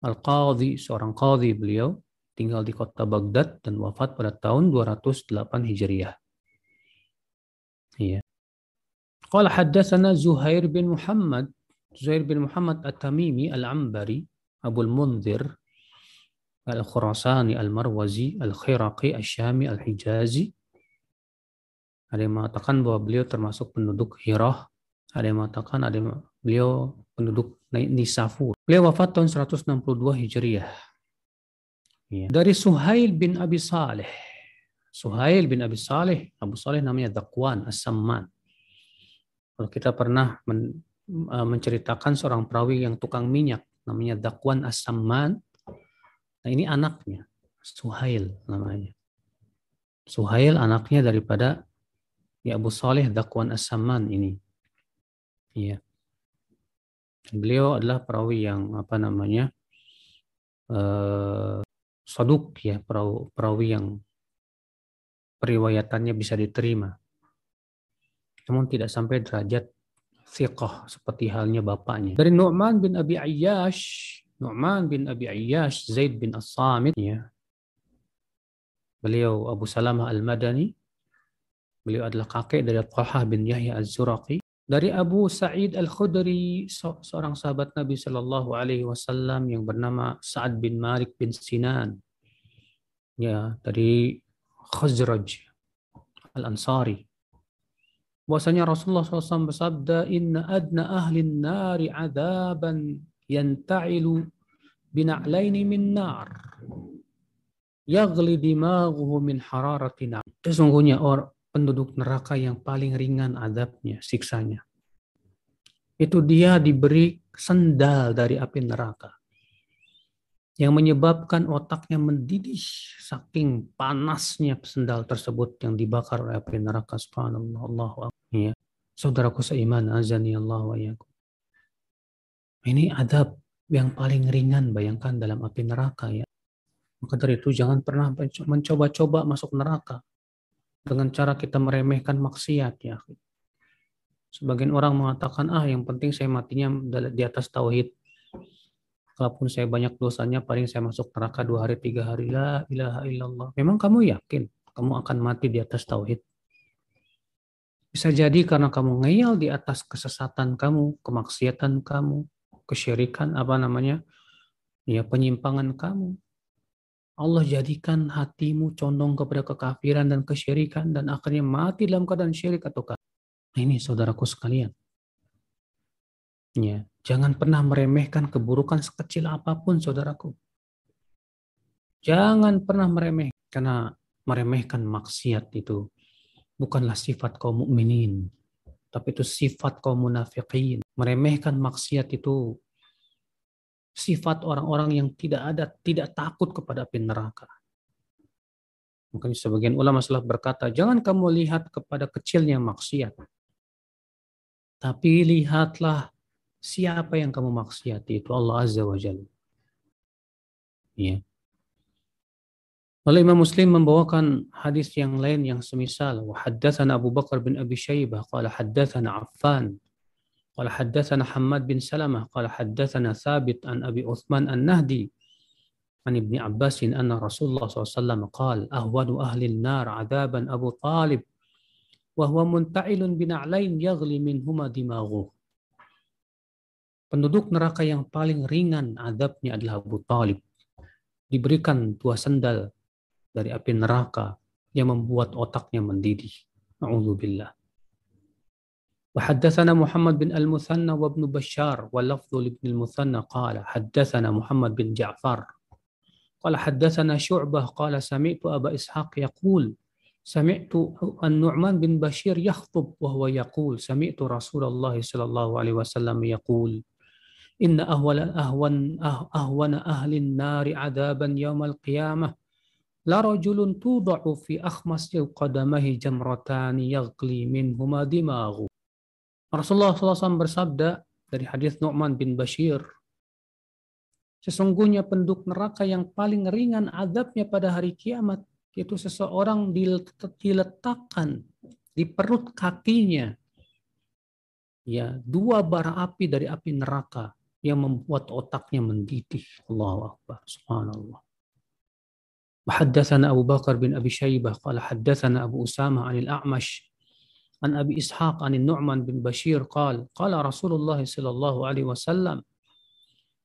Al-Qadhi, seorang qadhi beliau, tinggal di kota Baghdad dan wafat pada tahun 208 Hijriah. Iya. Qala haddatsana Zuhair bin Muhammad, Zuhair bin Muhammad At-Tamimi Al-Ambari, Abu Al-Munzir, Al-Khurasani Al-Marwazi, Al-Khiraqi Al-Syami Al-Hijazi. Ada yang mengatakan bahwa beliau termasuk penduduk Hirah ada yang mengatakan ada yang, beliau penduduk Nisafur. Beliau wafat tahun 162 Hijriah. Ya. Dari Suhail bin Abi Saleh. Suhail bin Abi Saleh, Abu Saleh namanya Dakwan As-Samman. Kalau kita pernah men, uh, menceritakan seorang perawi yang tukang minyak namanya Dakwan As-Samman. Nah ini anaknya, Suhail namanya. Suhail anaknya daripada ya Abu Saleh Dakwan As-Samman ini. Iya. Beliau adalah perawi yang apa namanya uh, saduk ya perawi, perawi yang periwayatannya bisa diterima. Namun tidak sampai derajat thiqah seperti halnya bapaknya. Dari Nu'man bin Abi Ayyash, Nu'man bin Abi Ayyash, Zaid bin As-Samit ya. Beliau Abu Salamah Al-Madani. Beliau adalah kakek dari Talha bin Yahya Az-Zuraqi. Dari Abu Sa'id Al-Khudri, seorang sahabat Nabi Shallallahu Alaihi Wasallam yang bernama Sa'ad bin Malik bin Sinan, ya dari Khazraj Al-Ansari. Bahwasanya Rasulullah SAW bersabda, Inna adna ahli nari adaban yanta'ilu bina'laini min nar. Yagli dimaghuhu min hararatina. Sesungguhnya orang penduduk neraka yang paling ringan adabnya, siksanya. Itu dia diberi sendal dari api neraka. Yang menyebabkan otaknya mendidih saking panasnya sendal tersebut yang dibakar oleh api neraka. Subhanallah. Allah. Ya. Saudaraku seiman, azani Allah wa. Ini adab yang paling ringan bayangkan dalam api neraka ya. Maka dari itu jangan pernah mencoba-coba masuk neraka dengan cara kita meremehkan maksiat ya. Sebagian orang mengatakan ah yang penting saya matinya di atas tauhid. Kalaupun saya banyak dosanya paling saya masuk neraka dua hari tiga hari la ilaha illallah. Memang kamu yakin kamu akan mati di atas tauhid? Bisa jadi karena kamu ngeyel di atas kesesatan kamu, kemaksiatan kamu, kesyirikan apa namanya, ya penyimpangan kamu. Allah jadikan hatimu condong kepada kekafiran dan kesyirikan dan akhirnya mati dalam keadaan syirik atau kafir. Nah, ini saudaraku sekalian. Ya, jangan pernah meremehkan keburukan sekecil apa pun, saudaraku. Jangan pernah meremeh, karena meremehkan maksiat itu bukanlah sifat kaum mukminin, tapi itu sifat kaum munafikin. Meremehkan maksiat itu sifat orang-orang yang tidak ada, tidak takut kepada api neraka. Mungkin sebagian ulama salah berkata, jangan kamu lihat kepada kecilnya maksiat. Tapi lihatlah Siapa yang kamu maksiati itu Allah Azza wa Jalla. Ya. Lalu Imam Muslim membawakan hadis yang lain yang semisal. Wa Abu Bakar bin Abi Syaibah qala haddatsana Affan qala haddatsana Hammad bin Salamah qala haddatsana Thabit an Abi Uthman An-Nahdi عن ابن عباس أن رسول الله صلى الله عليه وسلم قال أهون أهل النار عذابا أبو طالب وهو منتعل بنعلين يغلي منهما دماغه Penduduk neraka yang paling ringan adabnya adalah Abu Talib. Diberikan dua sendal dari api neraka yang membuat otaknya mendidih. Na'udzubillah. وحدثنا محمد بن المثنى وابن بشار واللفظ لابن المثنى قال حدثنا محمد بن جعفر. قال حدثنا شعبة قال سمعت أبا إسحاق يقول سمعت النعمان بن بشير يخطب وهو يقول سمعت رسول الله صلى الله عليه وسلم يقول إن أهون أهون أهون أهل النار عذابا يوم القيامة. لرجل توضع في أخمص قدمه جمرتان يغلي منهما دماغ Rasulullah SAW bersabda dari hadis Nu'man bin Bashir, sesungguhnya penduduk neraka yang paling ringan azabnya pada hari kiamat, yaitu seseorang diletakkan di perut kakinya ya dua bara api dari api neraka yang membuat otaknya mendidih. Allahu Akbar. Subhanallah. وحدثنا أبو بكر بن أبي شيبة قال حدثنا أبو أسامة عن الأعمش an Abi Ishaq an Nu'man bin Bashir qal qala Rasulullah sallallahu alaihi wasallam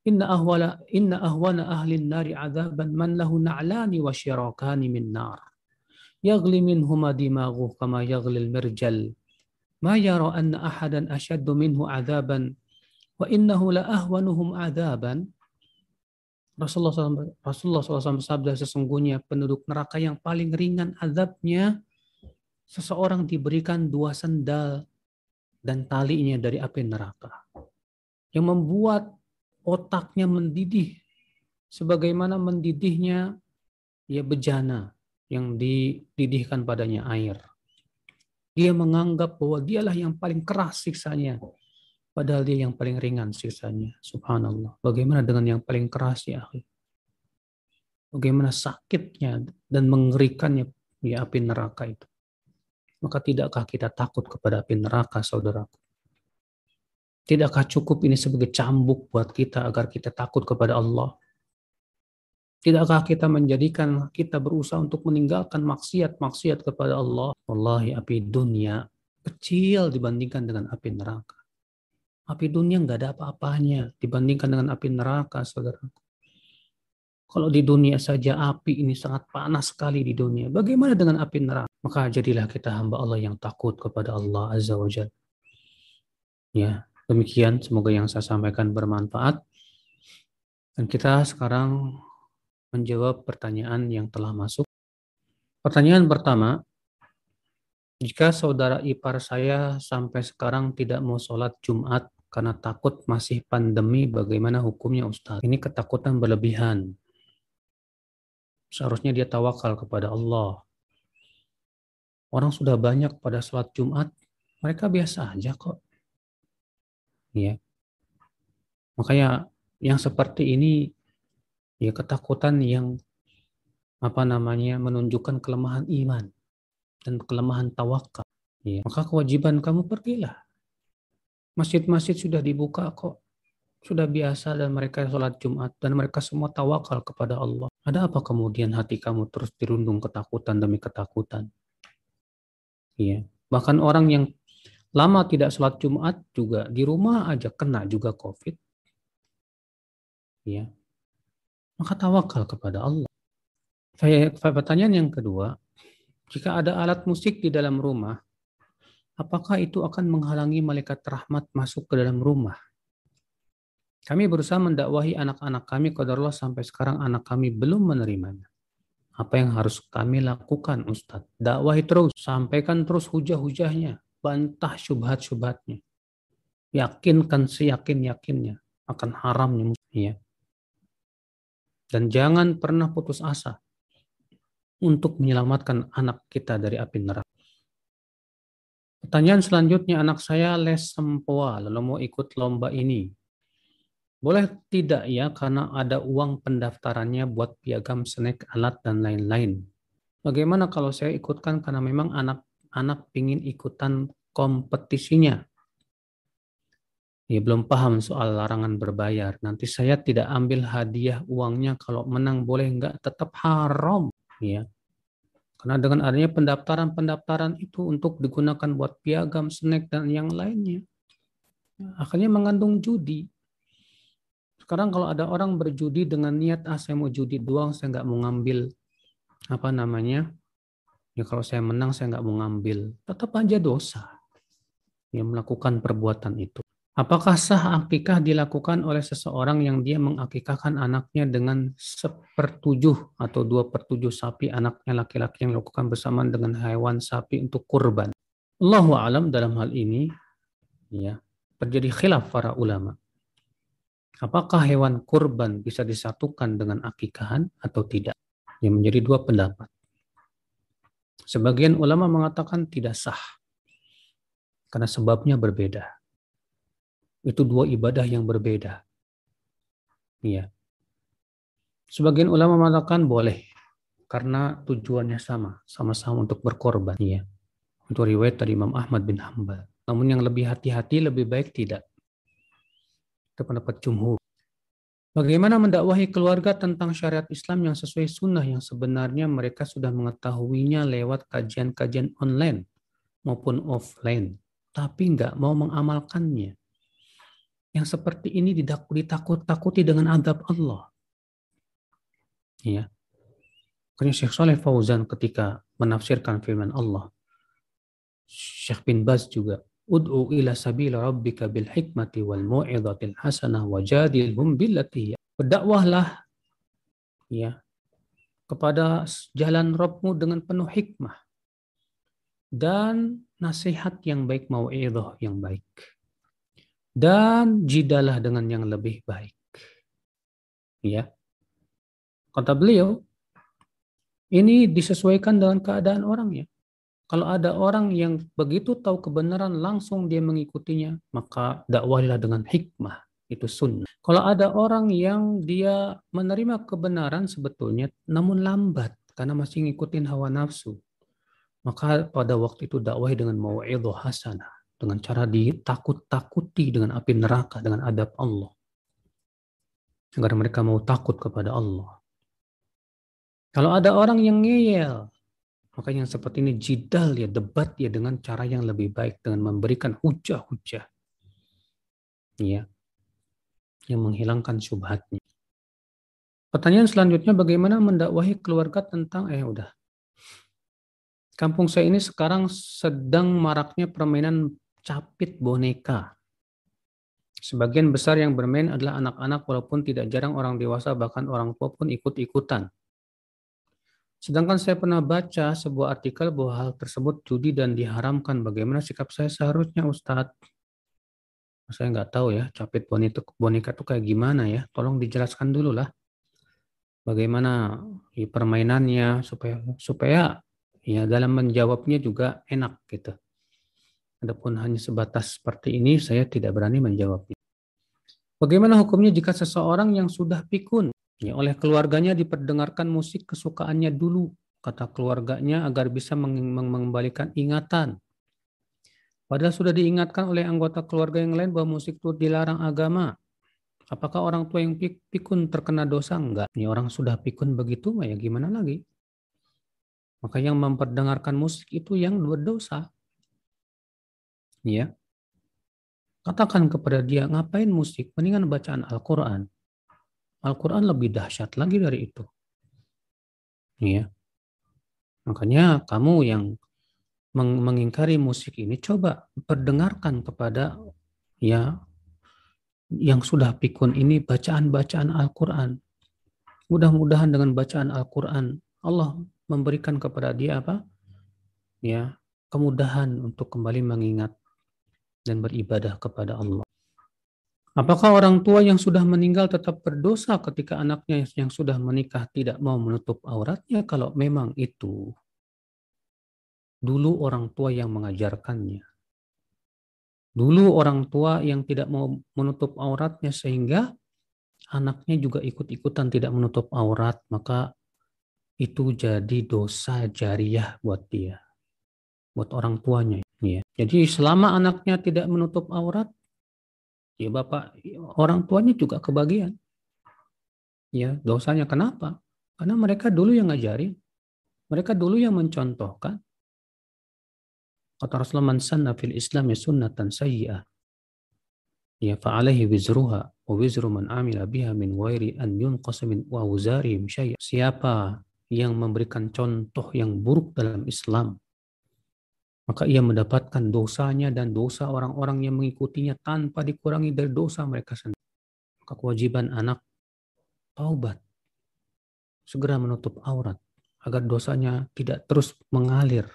inna ahwala inna ahwana ahli nari adzaban man lahu na'lani wa syirakani min nar. Yaghli minhuma dimaghu kama yaghli al-mirjal. Ma yara anna ahadan ashaddu minhu adzaban wa innahu la ahwanuhum adzaban Rasulullah SAW, Rasulullah SAW bersabda sesungguhnya penduduk neraka yang paling ringan azabnya seseorang diberikan dua sendal dan talinya dari api neraka yang membuat otaknya mendidih sebagaimana mendidihnya ya bejana yang dididihkan padanya air. Dia menganggap bahwa dialah yang paling keras siksanya Padahal dia yang paling ringan sisanya. Subhanallah. Bagaimana dengan yang paling keras ya akhi? Bagaimana sakitnya dan mengerikannya ya api neraka itu. Maka tidakkah kita takut kepada api neraka saudaraku? Tidakkah cukup ini sebagai cambuk buat kita agar kita takut kepada Allah? Tidakkah kita menjadikan kita berusaha untuk meninggalkan maksiat-maksiat kepada Allah? Wallahi api dunia kecil dibandingkan dengan api neraka. Api dunia nggak ada apa-apanya dibandingkan dengan api neraka, saudara. Kalau di dunia saja api ini sangat panas sekali di dunia. Bagaimana dengan api neraka? Maka jadilah kita hamba Allah yang takut kepada Allah Azza wa Jal. Ya, demikian semoga yang saya sampaikan bermanfaat. Dan kita sekarang menjawab pertanyaan yang telah masuk. Pertanyaan pertama, jika saudara ipar saya sampai sekarang tidak mau sholat Jumat karena takut masih pandemi bagaimana hukumnya Ustaz. Ini ketakutan berlebihan. Seharusnya dia tawakal kepada Allah. Orang sudah banyak pada sholat Jumat, mereka biasa aja kok. Ya. Makanya yang seperti ini ya ketakutan yang apa namanya menunjukkan kelemahan iman dan kelemahan tawakal. Ya. Maka kewajiban kamu pergilah Masjid-masjid sudah dibuka kok. Sudah biasa dan mereka sholat Jumat dan mereka semua tawakal kepada Allah. Ada apa kemudian hati kamu terus dirundung ketakutan demi ketakutan? Iya. Bahkan orang yang lama tidak sholat Jumat juga di rumah aja kena juga COVID. Iya. Maka tawakal kepada Allah. Saya pertanyaan yang kedua, jika ada alat musik di dalam rumah, apakah itu akan menghalangi malaikat rahmat masuk ke dalam rumah? Kami berusaha mendakwahi anak-anak kami kepada Allah sampai sekarang anak kami belum menerimanya. Apa yang harus kami lakukan Ustadz? Dakwahi terus, sampaikan terus hujah-hujahnya, bantah syubhat-syubhatnya. Yakinkan seyakin-yakinnya akan haramnya ya. Dan jangan pernah putus asa untuk menyelamatkan anak kita dari api neraka. Pertanyaan selanjutnya, anak saya les sempoa, lalu mau ikut lomba ini. Boleh tidak ya karena ada uang pendaftarannya buat piagam snack, alat, dan lain-lain. Bagaimana kalau saya ikutkan karena memang anak-anak ingin ikutan kompetisinya? Ya, belum paham soal larangan berbayar. Nanti saya tidak ambil hadiah uangnya kalau menang boleh enggak tetap haram. Ya. Karena dengan adanya pendaftaran-pendaftaran itu untuk digunakan buat piagam, snack, dan yang lainnya. Akhirnya mengandung judi. Sekarang kalau ada orang berjudi dengan niat, ah saya mau judi doang, saya nggak mau ngambil apa namanya, ya kalau saya menang saya nggak mau ngambil, tetap aja dosa yang melakukan perbuatan itu. Apakah sah akikah dilakukan oleh seseorang yang dia mengakikahkan anaknya dengan sepertujuh atau dua pertujuh sapi anaknya laki-laki yang lakukan bersamaan dengan hewan sapi untuk kurban? Allahu alam dalam hal ini ya terjadi khilaf para ulama. Apakah hewan kurban bisa disatukan dengan akikahan atau tidak? Yang menjadi dua pendapat. Sebagian ulama mengatakan tidak sah. Karena sebabnya berbeda. Itu dua ibadah yang berbeda. Iya. Sebagian ulama mengatakan boleh. Karena tujuannya sama. Sama-sama untuk berkorban. Iya. Untuk riwayat dari Imam Ahmad bin Hambal. Namun yang lebih hati-hati lebih baik tidak. Itu pendapat jumhur. Bagaimana mendakwahi keluarga tentang syariat Islam yang sesuai sunnah yang sebenarnya mereka sudah mengetahuinya lewat kajian-kajian online maupun offline, tapi nggak mau mengamalkannya. Yang seperti ini ditakut-takuti dengan adab Allah. Ya. Karena Syekh Saleh Fauzan ketika menafsirkan firman Allah, Syekh bin Baz juga ud'u ila sabil rabbika bil hikmati wal mu'izatil hasanah wajadilhum billati berdakwahlah ya kepada jalan Rabbmu dengan penuh hikmah dan nasihat yang baik mau'izah yang baik dan jidalah dengan yang lebih baik ya. Kata beliau ini disesuaikan dengan keadaan orangnya kalau ada orang yang begitu tahu kebenaran langsung dia mengikutinya, maka dakwahilah dengan hikmah. Itu sunnah. Kalau ada orang yang dia menerima kebenaran sebetulnya namun lambat karena masih ngikutin hawa nafsu, maka pada waktu itu dakwahi dengan mau'idhah hasanah. Dengan cara ditakut-takuti dengan api neraka, dengan adab Allah. Agar mereka mau takut kepada Allah. Kalau ada orang yang ngeyel, maka yang seperti ini jidal ya, debat ya dengan cara yang lebih baik dengan memberikan hujah-hujah. Ya. Yang menghilangkan syubhatnya. Pertanyaan selanjutnya bagaimana mendakwahi keluarga tentang eh udah. Kampung saya ini sekarang sedang maraknya permainan capit boneka. Sebagian besar yang bermain adalah anak-anak walaupun tidak jarang orang dewasa bahkan orang tua pun ikut-ikutan. Sedangkan saya pernah baca sebuah artikel bahwa hal tersebut judi dan diharamkan. Bagaimana sikap saya seharusnya Ustadz? Saya nggak tahu ya, capit boneka, boneka itu kayak gimana ya. Tolong dijelaskan dulu lah. Bagaimana ya, permainannya supaya supaya ya dalam menjawabnya juga enak gitu. Adapun hanya sebatas seperti ini, saya tidak berani menjawabnya. Bagaimana hukumnya jika seseorang yang sudah pikun Ya, oleh keluarganya diperdengarkan musik kesukaannya dulu, kata keluarganya agar bisa mengembalikan ingatan. Padahal sudah diingatkan oleh anggota keluarga yang lain bahwa musik itu dilarang agama. Apakah orang tua yang pikun terkena dosa? Enggak. Ini orang sudah pikun begitu, ya gimana lagi? Maka yang memperdengarkan musik itu yang berdosa. Ya. Katakan kepada dia, ngapain musik? Mendingan bacaan Al-Quran. Al-Quran lebih dahsyat lagi dari itu. Ya. Makanya kamu yang mengingkari musik ini coba perdengarkan kepada ya yang sudah pikun ini bacaan-bacaan Al-Quran. Mudah-mudahan dengan bacaan Al-Quran Allah memberikan kepada dia apa? Ya, kemudahan untuk kembali mengingat dan beribadah kepada Allah. Apakah orang tua yang sudah meninggal tetap berdosa ketika anaknya yang sudah menikah tidak mau menutup auratnya kalau memang itu dulu orang tua yang mengajarkannya? Dulu orang tua yang tidak mau menutup auratnya sehingga anaknya juga ikut-ikutan tidak menutup aurat, maka itu jadi dosa jariah buat dia, buat orang tuanya. Ya. Jadi selama anaknya tidak menutup aurat, ya bapak orang tuanya juga kebagian. Ya, dosanya kenapa? Karena mereka dulu yang ngajarin. Mereka dulu yang mencontohkan. Kata Rasulullah man sanna fil Islam sunnatan sayyi'ah. Ya fa'alaihi wizruha wa wizru man amila biha min wairi an yunqas min wa. Siapa yang memberikan contoh yang buruk dalam Islam, maka ia mendapatkan dosanya dan dosa orang-orang yang mengikutinya tanpa dikurangi dari dosa mereka sendiri. Maka kewajiban anak taubat, segera menutup aurat agar dosanya tidak terus mengalir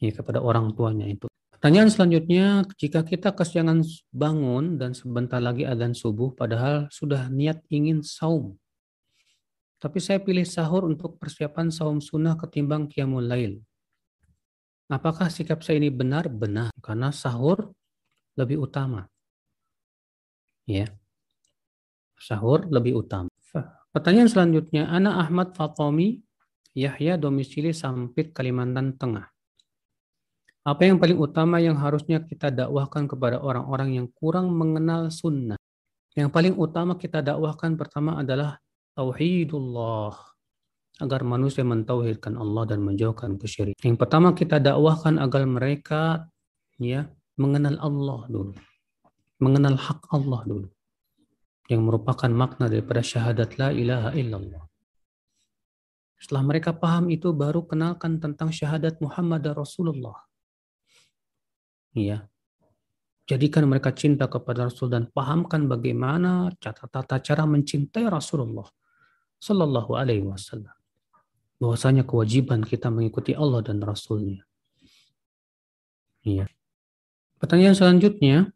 ya, kepada orang tuanya itu. Pertanyaan selanjutnya, jika kita kesiangan bangun dan sebentar lagi adzan subuh, padahal sudah niat ingin saum, tapi saya pilih sahur untuk persiapan saum sunnah ketimbang qiyamul lail. Apakah sikap saya ini benar? Benar. Karena sahur lebih utama. Ya. Sahur lebih utama. Pertanyaan selanjutnya, Ana Ahmad Fatomi, Yahya domisili Sampit, Kalimantan Tengah. Apa yang paling utama yang harusnya kita dakwahkan kepada orang-orang yang kurang mengenal sunnah? Yang paling utama kita dakwahkan pertama adalah Tauhidullah agar manusia mentauhidkan Allah dan menjauhkan kesyirikan. Yang pertama kita dakwahkan agar mereka ya mengenal Allah dulu. Mengenal hak Allah dulu. Yang merupakan makna daripada syahadat la ilaha illallah. Setelah mereka paham itu baru kenalkan tentang syahadat Muhammad dan Rasulullah. Ya. Jadikan mereka cinta kepada Rasul dan pahamkan bagaimana tata cara mencintai Rasulullah Sallallahu Alaihi Wasallam bahwasanya kewajiban kita mengikuti Allah dan Rasulnya. Iya. Pertanyaan selanjutnya,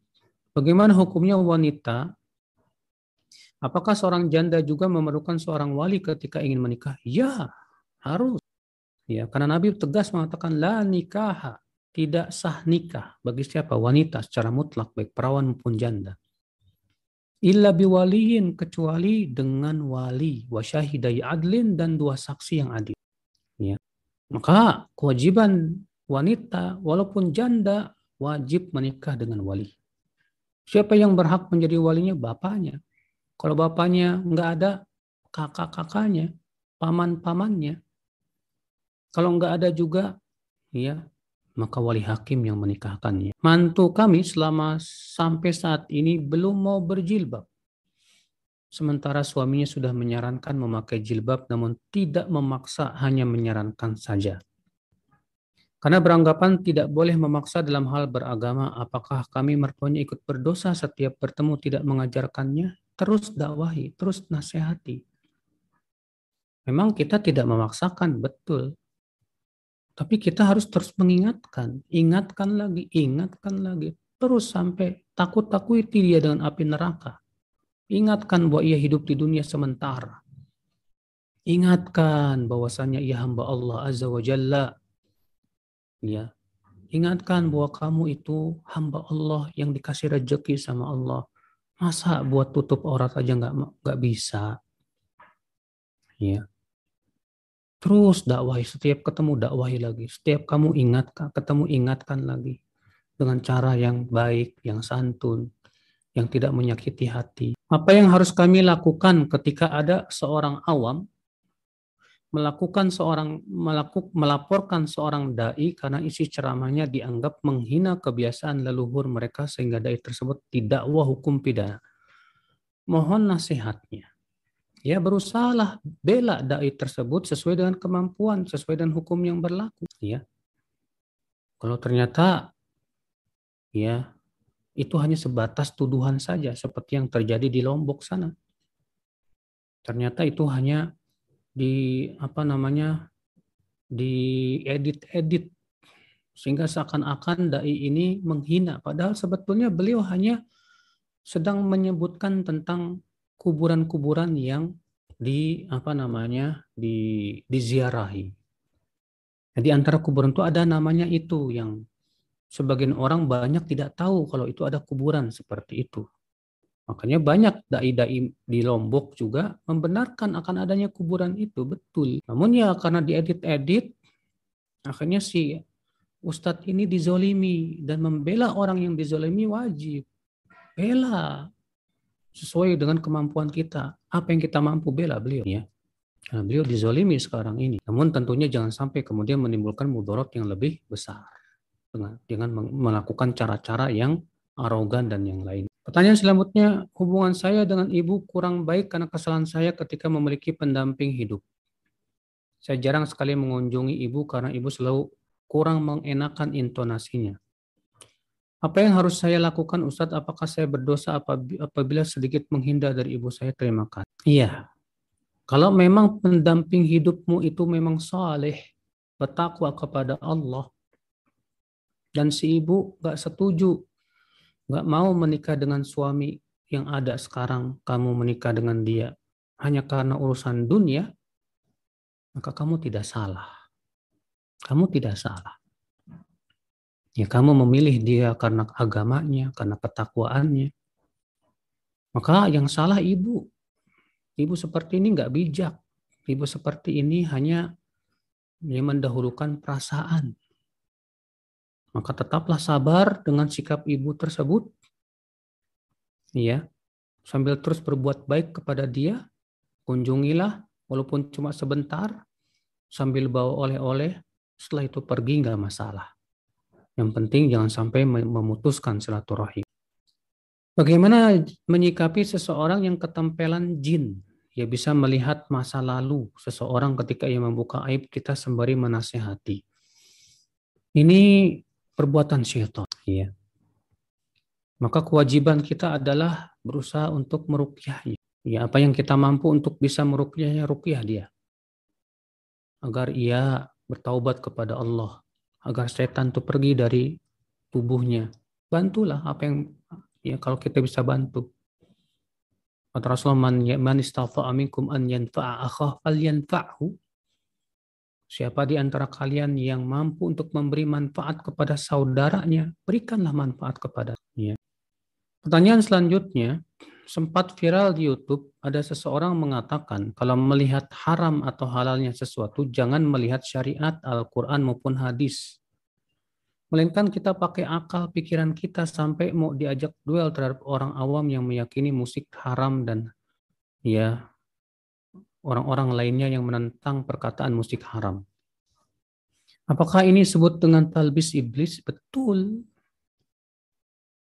bagaimana hukumnya wanita? Apakah seorang janda juga memerlukan seorang wali ketika ingin menikah? Ya, harus. Ya, karena Nabi tegas mengatakan la nikaha, tidak sah nikah bagi siapa wanita secara mutlak baik perawan maupun janda. Illa biwaliyin kecuali dengan wali wasyahidai adlin dan dua saksi yang adil. Ya. Maka kewajiban wanita walaupun janda wajib menikah dengan wali. Siapa yang berhak menjadi walinya? Bapaknya. Kalau bapaknya nggak ada, kakak-kakaknya, paman-pamannya. Kalau nggak ada juga, ya maka wali hakim yang menikahkannya. Mantu kami selama sampai saat ini belum mau berjilbab. Sementara suaminya sudah menyarankan memakai jilbab namun tidak memaksa hanya menyarankan saja. Karena beranggapan tidak boleh memaksa dalam hal beragama, apakah kami mertuanya ikut berdosa setiap bertemu tidak mengajarkannya? Terus dakwahi, terus nasihati. Memang kita tidak memaksakan, betul. Tapi kita harus terus mengingatkan, ingatkan lagi, ingatkan lagi, terus sampai takut-takuti dia dengan api neraka. Ingatkan bahwa ia hidup di dunia sementara. Ingatkan bahwasanya ia hamba Allah Azza wa Jalla. Ya. Ingatkan bahwa kamu itu hamba Allah yang dikasih rezeki sama Allah. Masa buat tutup aurat aja nggak nggak bisa? Ya. Terus dakwahi, setiap ketemu dakwahi lagi. Setiap kamu ingatkan, ketemu ingatkan lagi. Dengan cara yang baik, yang santun, yang tidak menyakiti hati. Apa yang harus kami lakukan ketika ada seorang awam melakukan seorang melakuk, melaporkan seorang dai karena isi ceramahnya dianggap menghina kebiasaan leluhur mereka sehingga dai tersebut tidak wah hukum pidana. Mohon nasihatnya ya berusahalah bela dai tersebut sesuai dengan kemampuan, sesuai dengan hukum yang berlaku, ya. Kalau ternyata ya itu hanya sebatas tuduhan saja seperti yang terjadi di Lombok sana. Ternyata itu hanya di apa namanya di edit-edit sehingga seakan-akan dai ini menghina padahal sebetulnya beliau hanya sedang menyebutkan tentang kuburan-kuburan yang di apa namanya di diziarahi. Di antara kuburan itu ada namanya itu yang sebagian orang banyak tidak tahu kalau itu ada kuburan seperti itu. Makanya banyak dai-dai di Lombok juga membenarkan akan adanya kuburan itu, betul. Namun ya karena diedit-edit, akhirnya si Ustadz ini dizolimi dan membela orang yang dizolimi wajib. Bela sesuai dengan kemampuan kita. Apa yang kita mampu bela beliau ya. Karena beliau dizolimi sekarang ini. Namun tentunya jangan sampai kemudian menimbulkan mudorot yang lebih besar dengan dengan melakukan cara-cara yang arogan dan yang lain. Pertanyaan selanjutnya, hubungan saya dengan ibu kurang baik karena kesalahan saya ketika memiliki pendamping hidup. Saya jarang sekali mengunjungi ibu karena ibu selalu kurang mengenakan intonasinya. Apa yang harus saya lakukan Ustadz? Apakah saya berdosa apabila sedikit menghindar dari ibu saya? Terima kasih. Iya. Kalau memang pendamping hidupmu itu memang saleh, bertakwa kepada Allah, dan si ibu gak setuju nggak mau menikah dengan suami yang ada sekarang, kamu menikah dengan dia hanya karena urusan dunia, maka kamu tidak salah. Kamu tidak salah. Ya, kamu memilih dia karena agamanya, karena ketakwaannya. Maka yang salah ibu. Ibu seperti ini nggak bijak. Ibu seperti ini hanya mendahulukan perasaan. Maka tetaplah sabar dengan sikap ibu tersebut. Ya. Sambil terus berbuat baik kepada dia, kunjungilah walaupun cuma sebentar sambil bawa oleh-oleh, setelah itu pergi nggak masalah. Yang penting jangan sampai memutuskan silaturahim. Bagaimana menyikapi seseorang yang ketempelan jin? Ya bisa melihat masa lalu seseorang ketika ia membuka aib kita sembari menasehati. Ini perbuatan syaitan. Ya. Maka kewajiban kita adalah berusaha untuk merukyahnya. Ya, apa yang kita mampu untuk bisa merukyahnya, rukyah dia. Agar ia bertaubat kepada Allah. Agar setan itu pergi dari tubuhnya. Bantulah apa yang ya kalau kita bisa bantu. Kata Rasulullah, ya, an Siapa di antara kalian yang mampu untuk memberi manfaat kepada saudaranya, berikanlah manfaat kepada ya. Pertanyaan selanjutnya, sempat viral di YouTube, ada seseorang mengatakan kalau melihat haram atau halalnya sesuatu, jangan melihat syariat, Al-Quran maupun hadis. Melainkan kita pakai akal pikiran kita sampai mau diajak duel terhadap orang awam yang meyakini musik haram dan ya orang-orang lainnya yang menentang perkataan musik haram. Apakah ini disebut dengan talbis iblis? Betul.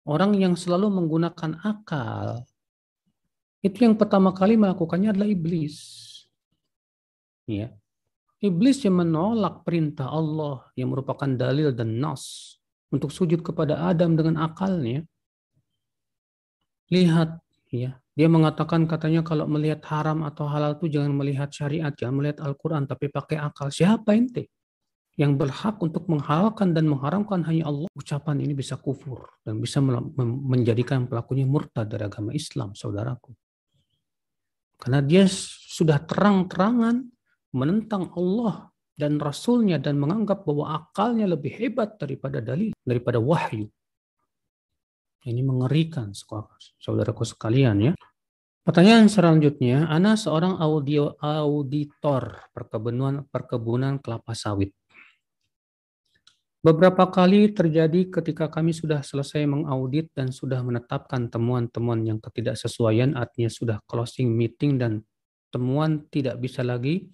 Orang yang selalu menggunakan akal, itu yang pertama kali melakukannya adalah iblis. Ya. Iblis yang menolak perintah Allah yang merupakan dalil dan nas untuk sujud kepada Adam dengan akalnya. Lihat, ya, dia mengatakan katanya kalau melihat haram atau halal itu jangan melihat syariat, jangan melihat Al-Quran, tapi pakai akal. Siapa ente? Yang berhak untuk menghalalkan dan mengharamkan hanya Allah. Ucapan ini bisa kufur dan bisa menjadikan pelakunya murtad dari agama Islam, saudaraku. Karena dia sudah terang-terangan menentang Allah dan Rasulnya dan menganggap bahwa akalnya lebih hebat daripada dalil, daripada wahyu. Ini mengerikan saudaraku sekalian ya. Pertanyaan selanjutnya, Ana seorang audio auditor perkebunan perkebunan kelapa sawit. Beberapa kali terjadi ketika kami sudah selesai mengaudit dan sudah menetapkan temuan-temuan yang ketidaksesuaian, artinya sudah closing meeting dan temuan tidak bisa lagi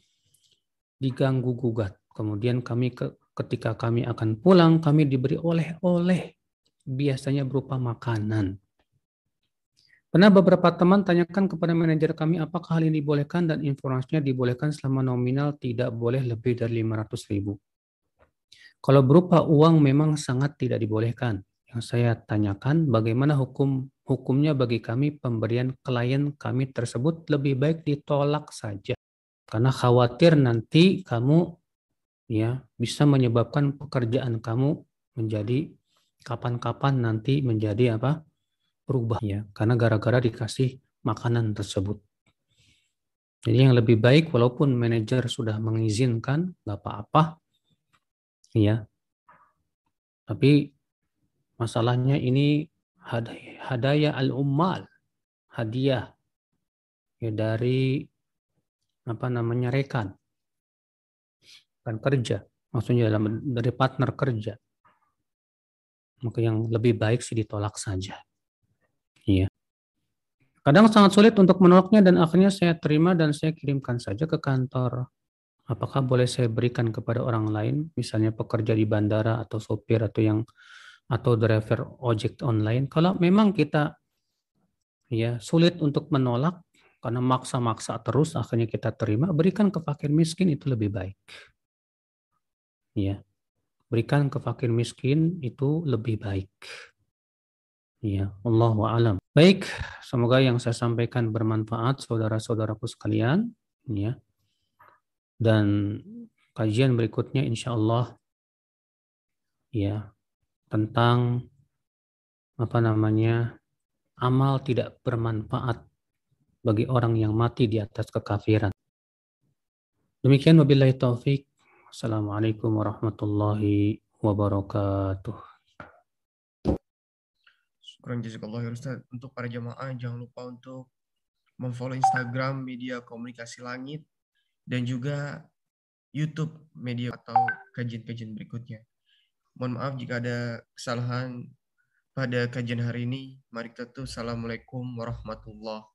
diganggu gugat. Kemudian kami ke, ketika kami akan pulang, kami diberi oleh-oleh biasanya berupa makanan. Pernah beberapa teman tanyakan kepada manajer kami apakah hal ini dibolehkan dan informasinya dibolehkan selama nominal tidak boleh lebih dari 500 ribu. Kalau berupa uang memang sangat tidak dibolehkan. yang saya tanyakan bagaimana hukum hukumnya bagi kami pemberian klien kami tersebut lebih baik ditolak saja? Karena khawatir nanti kamu ya bisa menyebabkan pekerjaan kamu menjadi kapan-kapan nanti menjadi apa? Berubah ya karena gara-gara dikasih makanan tersebut. Jadi yang lebih baik walaupun manajer sudah mengizinkan nggak apa-apa ya tapi Masalahnya ini hadaya al-ummal, hadiah ya dari apa namanya rekan. Kan kerja maksudnya dalam dari partner kerja. Maka yang lebih baik sih ditolak saja. Iya. Kadang sangat sulit untuk menolaknya dan akhirnya saya terima dan saya kirimkan saja ke kantor apakah boleh saya berikan kepada orang lain? Misalnya pekerja di bandara atau sopir atau yang atau driver ojek online. Kalau memang kita ya sulit untuk menolak karena maksa-maksa terus akhirnya kita terima berikan ke fakir miskin itu lebih baik. Ya berikan ke fakir miskin itu lebih baik. Ya Allah alam. Baik semoga yang saya sampaikan bermanfaat saudara-saudaraku sekalian. Ya dan kajian berikutnya insya Allah ya tentang apa namanya amal tidak bermanfaat bagi orang yang mati di atas kekafiran. Demikian wabillahi taufik. Assalamualaikum warahmatullahi wabarakatuh. Syukuran jazakallah Ustaz. Untuk para jamaah jangan lupa untuk memfollow Instagram media komunikasi langit dan juga YouTube media atau kajian-kajian berikutnya. Mohon maaf jika ada kesalahan pada kajian hari ini. Mari kita tuh. Assalamualaikum warahmatullahi